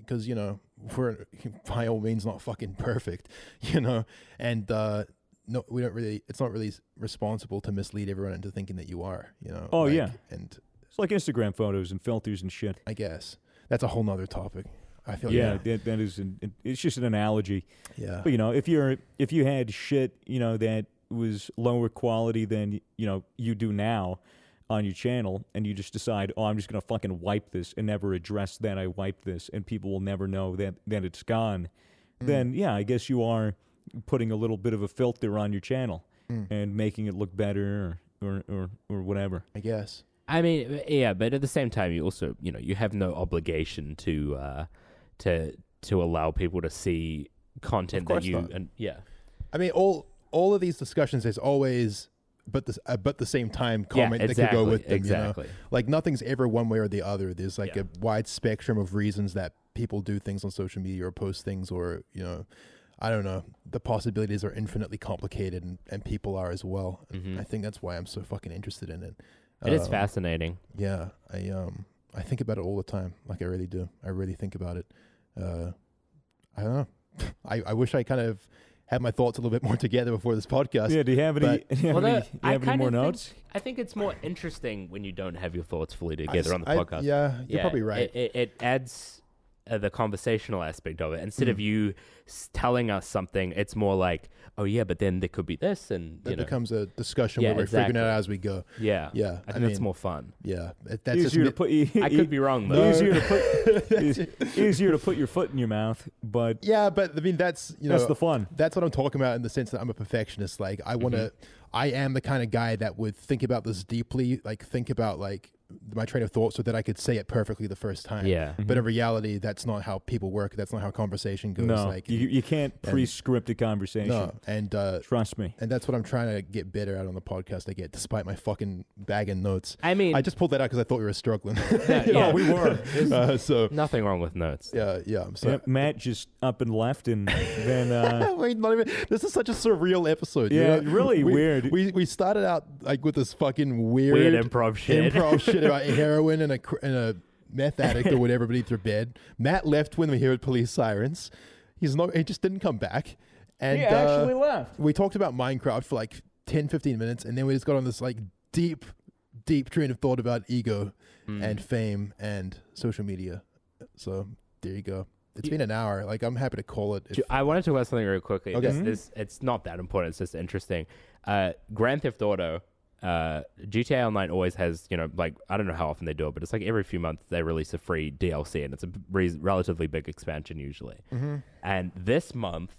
because you know we're by all means not fucking perfect, you know, and uh, no, we don't really. It's not really responsible to mislead everyone into thinking that you are, you know. Oh, like, yeah. and It's like Instagram photos and filters and shit. I guess that's a whole nother topic. I feel yeah, yeah, That, that is. An, it's just an analogy. yeah. But you know, if you're if you had shit, you know, that was lower quality than you know you do now on your channel, and you just decide, oh, I'm just gonna fucking wipe this and never address that I wiped this, and people will never know that that it's gone. Mm. Then yeah, I guess you are putting a little bit of a filter on your channel Mm. and making it look better or or or, or whatever. I guess. I mean, yeah, but at the same time, you also, you know, you have no obligation to, uh, to, to allow people to see content that you, not. and yeah, I mean, all all of these discussions is always, but the uh, but the same time yeah, comment exactly, that could go with them. You know? exactly. Like nothing's ever one way or the other. There's like Yeah. a wide spectrum of reasons that people do things on social media or post things or you know, I don't know. The possibilities are infinitely complicated and, and people are as well. Mhm. I think that's why I'm so fucking interested in it. It is Um, fascinating. Yeah, I um I think about it all the time. Like I really do. I really think about it. Uh, I don't know. I I wish I kind of had my thoughts a little bit more together before this podcast. yeah. Do you have any? but- do you have Although, any, do you I have any kinda more think- notes? I think it's more interesting when you don't have your thoughts fully together s- on the I- podcast. yeah, you're Yeah, probably right. It, it, it adds uh, the conversational aspect of it. Instead Mm. of you s- telling us something, it's more like, oh yeah, but then there could be this, and you It know, becomes a discussion Yeah, where we're figuring it out as we go. yeah, Yeah, I I think that's more fun. Yeah, it- that's just easier to put. I could be wrong though. No. Easier to put. easier to put your foot in your mouth, but Yeah, but I mean that's you know that's the fun. that's what I'm talking about in the sense that I'm a perfectionist. Like I want to, I am the kind of guy that would think about this deeply, like think about like my train of thought so that I could say it perfectly the first time. Yeah. But in reality, that's not how people work. That's not how conversation goes. No, like you, you can't pre-script a conversation. no, and uh, Trust me. and that's what I'm trying to get better at on the podcast. I get despite my fucking bag of notes. I mean, I just pulled that out because I thought we were struggling. yeah, Oh, we were. uh, so nothing wrong with notes. yeah, yeah. So Yeah, Matt just up and left, and then uh, Wait, not even. This is such a surreal episode. you yeah, know? really we, weird. We we started out like with this fucking weird, Weird improv shit. improv shit about heroin and a cr- and a meth addict or whatever beneath their bed. Matt left when we heard police sirens. He's not. He just didn't come back. And he uh, actually left. we talked about Minecraft for like 10, 15 minutes, and then we just got on this like deep, deep train of thought about ego Mm. and fame and social media. So there you go. It's You- been an hour. Like I'm happy to call it. If, I want to talk about something real quickly. Okay. This, this, it's not that important. It's just interesting. Uh, Grand Theft Auto, uh, GTA Online always has, you know, like I don't know how often they do it, but it's like every few months they release a free DLC, and it's a re- relatively big expansion usually. Mhm. And this month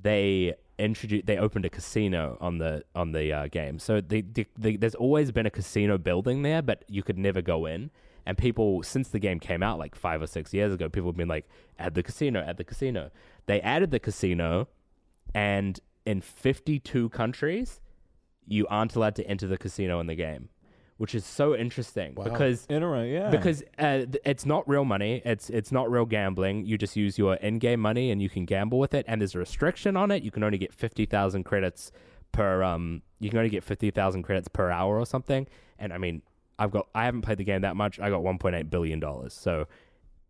they introduced, they opened a casino on the on the uh, game. So the, the, the, there's always been a casino building there, but you could never go in. And people, since the game came out like five or six years ago, people have been like, add the casino, add the casino. They added the casino, and in 52 countries, you aren't allowed to enter the casino in the game, which is so interesting Wow. because Interesting. Yeah. because uh, th- it's not real money. It's it's not real gambling. You just use your in-game money and you can gamble with it. And there's a restriction on it. You can only get fifty thousand credits per um. You can only get fifty thousand credits per hour or something. And I mean, I've got I haven't played the game that much. I got one point eight billion dollars. So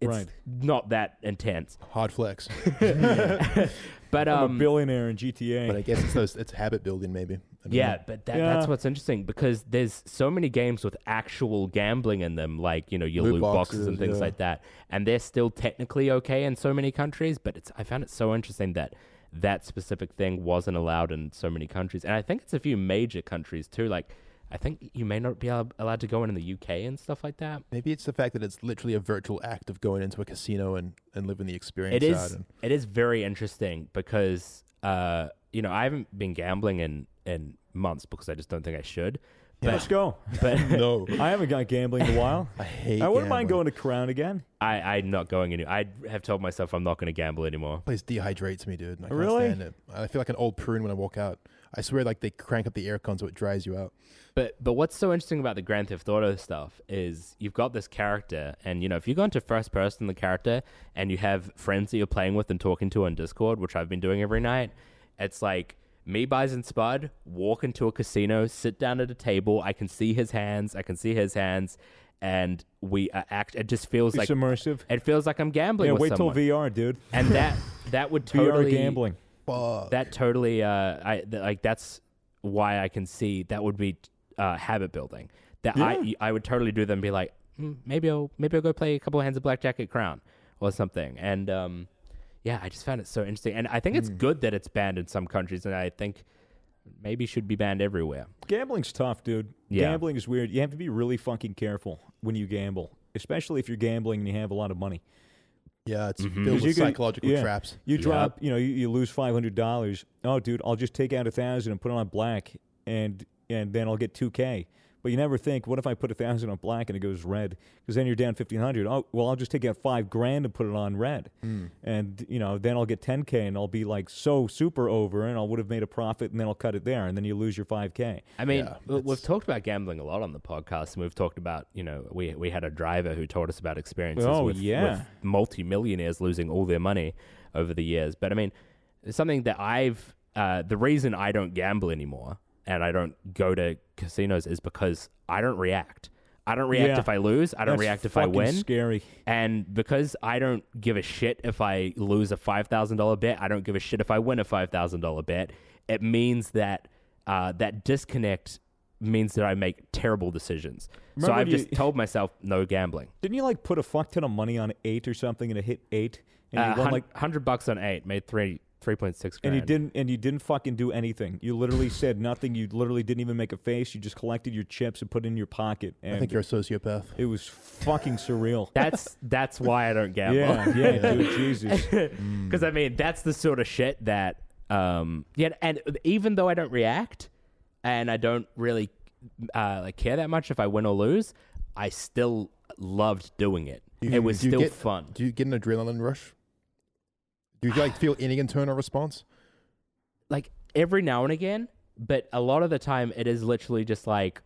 it's Right. not that intense. hard flex. But I'm um. a billionaire in GTA. But I guess it's those, it's habit building maybe. I don't Yeah, know. but that, Yeah. that's what's interesting because there's so many games with actual gambling in them, like you know your Loot loot, boxes, and things yeah. like that, and they're still technically okay in so many countries. But it's I found it so interesting that that specific thing wasn't allowed in so many countries, and I think it's a few major countries too. Like I think you may not be al- allowed to go in in the UK and stuff like that. Maybe it's the fact that it's literally a virtual act of going into a casino and, and living the experience It out. is And, it is very interesting because uh you know I haven't been gambling in in months because I just don't think I should. Yeah. Let's go. But no, I haven't gone gambling in a while. I hate. I wouldn't mind going to Crown again. I, I'm not going any. I have told myself I'm not going to gamble anymore. place dehydrates me, dude. and I can't Really? stand it. I feel like an old prune when I walk out. I swear, like they crank up the air con so it dries you out. But but what's so interesting about the Grand Theft Auto stuff is you've got this character, and you know if you go into first person the character, and you have friends that you're playing with and talking to on Discord, which I've been doing every night, it's like me, Bison Spud, walk into a casino, sit down at a table. I can see his hands. I can see his hands, and we uh, act. It just feels It's like immersive. it feels like I'm gambling Yeah, with wait someone. till VR, dude. and that that would totally VR gambling. Fuck. that totally uh i th- like that's why i can see that would be uh habit building that i i would totally do them and be like "Hmm, maybe i'll maybe i'll go play a couple of hands of blackjack at crown or something and um yeah i just found it so interesting and i think it's good that it's banned in some countries and i think maybe should be banned everywhere Gambling's tough, dude. Yeah. Gambling is weird. You have to be really fucking careful when you gamble, especially if you're gambling and you have a lot of money. yeah, it's Mhm. filled 'Cause with you can- psychological yeah. traps. You Yep. drop, you know, you, you lose five hundred dollars. Oh, dude, I'll just take out a thousand and put it on black, and and then I'll get two k. But you never think, what if I put a thousand on black and it goes red? Because then you're down fifteen hundred. Oh, well, I'll just take out five grand and put it on red, Mm. and you know, then I'll get ten k, and I'll be like so super over, and I would have made a profit, and then I'll cut it there, and then you lose your five k. I mean, Yeah, we- we've talked about gambling a lot on the podcast, and we've talked about, you know, we we had a driver who told us about experiences Oh, with, yeah. with multimillionaires losing all their money over the years. But I mean, it's something that I've uh, the reason I don't gamble anymore and I don't go to casinos is because I don't react. I don't react Yeah. if I lose. I don't That's react if I win. Scary. And because I don't give a shit if I lose a five thousand dollar bet, I don't give a shit if I win a five thousand dollar bet. It means that uh, that disconnect means that I make terrible decisions. so I've you- just told myself no gambling. Didn't you like put a fuck ton of money on eight or something and it hit eight and Uh, you won hun- like hundred bucks on eight made three three point six and you didn't and you didn't fucking do anything. You literally said nothing. You literally didn't even make a face. You just collected your chips and put it in your pocket. And I think you're a sociopath. it was fucking surreal. That's that's why I don't gamble. yeah, yeah, dude, Jesus. Because I mean, that's the sort of shit that, um, yeah. And even though I don't react, and I don't really uh, like care that much if I win or lose, I still loved doing it. You- it was still get- fun. Do you get an adrenaline rush? Do you like feel any internal response? Like every now and again, but a lot of the time it is literally just like,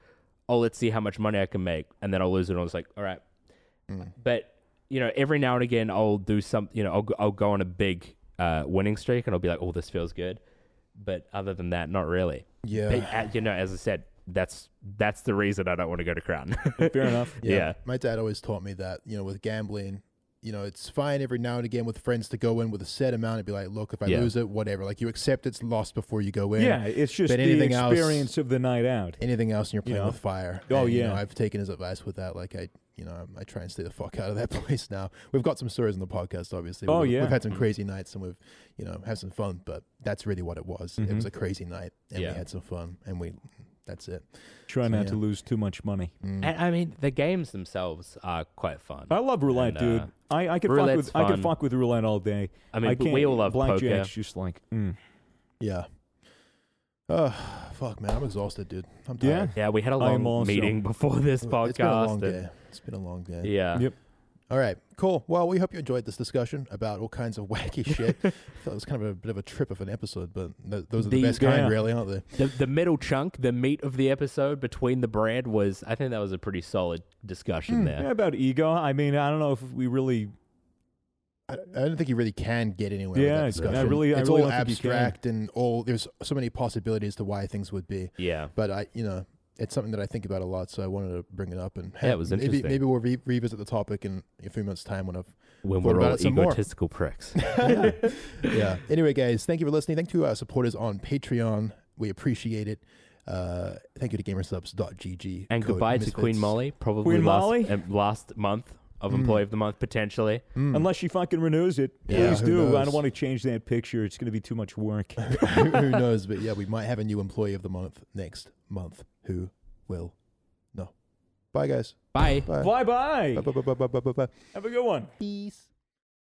oh, let's see how much money I can make, and then I'll lose it. And I was like, all right. Mm. But you know, every now and again, I'll do some. You know, I'll go, I'll go on a big uh, winning streak, and I'll be like, oh, this feels good. But other than that, not really. Yeah. But, uh, you know, as I said, that's that's the reason I don't want to go to Crown. Fair enough. yeah. My dad always taught me that, you know, with gambling, you know, it's fine every now and again with friends to go in with a set amount and be like, look, if I Yeah. lose it, whatever. Like you accept it's lost before you go in. Yeah, it's just But the anything else- experience of the night out. Anything else and you're You playing know? with fire. Oh, And, you know, yeah. I've taken his advice with that. Like I, you know, I try and stay the fuck out of that place now. We've got some stories on the podcast, obviously. Oh, we've, yeah. We've had some crazy nights and we've, you know, had some fun, but that's really what it was. It Mhm. was a crazy night and Yeah. we had some fun and we, that's it. Try So, not yeah. to lose too much money. Mm. And I mean, the games themselves are quite fun. I love roulette, And, dude. uh, I, I could fuck roulette's with I could fuck with roulette all day. I mean, I but can't, we all love blackjack's poker. just like mm. Yeah. Oh, fuck, man. I'm exhausted, dude. I'm Yeah? tired. Yeah, we had a long meeting before this podcast. It's been a long day. It's been a long day. Yeah. Yep. All right, cool. Well, we hope you enjoyed this discussion about all kinds of wacky shit. I thought it was kind of a bit of a trip of an episode, but th- those are the, The- best kind, Yeah. really, aren't they? The, the middle chunk, the meat of the episode between the bread was, I think that was a pretty solid discussion hmm. there. Yeah, about ego. I mean, I don't know if we really. I, I don't think you really can get anywhere. Yeah, with that I discussion. really- I it's really all don't think you can. abstract and all. There's so many possibilities to why things would be, Yeah. but I, you know, it's something that I think about a lot. So I wanted to bring it up and Yeah, it was maybe interesting. maybe we'll re- revisit the topic in a few months' time when I've When Thought we're about all it some more. egotistical pricks. yeah. Anyway, guys, thank you for listening. Thank you to our supporters on Patreon. We appreciate it. Uh, thank you to gamersupps.gg. And Code goodbye to Queen Molly, probably Queen last, Molly? uh, last month of Mm. Employee of the Month, potentially. Mm. Unless she fucking renews it, Yeah, please who do. I knows? don't want to change that picture. It's going to be too much work. Who knows? But yeah, we might have a new employee of the month next month. Who will No. Bye, guys. Bye. Bye. bye bye. Bye. Bye. Bye. Bye. Bye. Bye. Bye. Have a good one. Peace.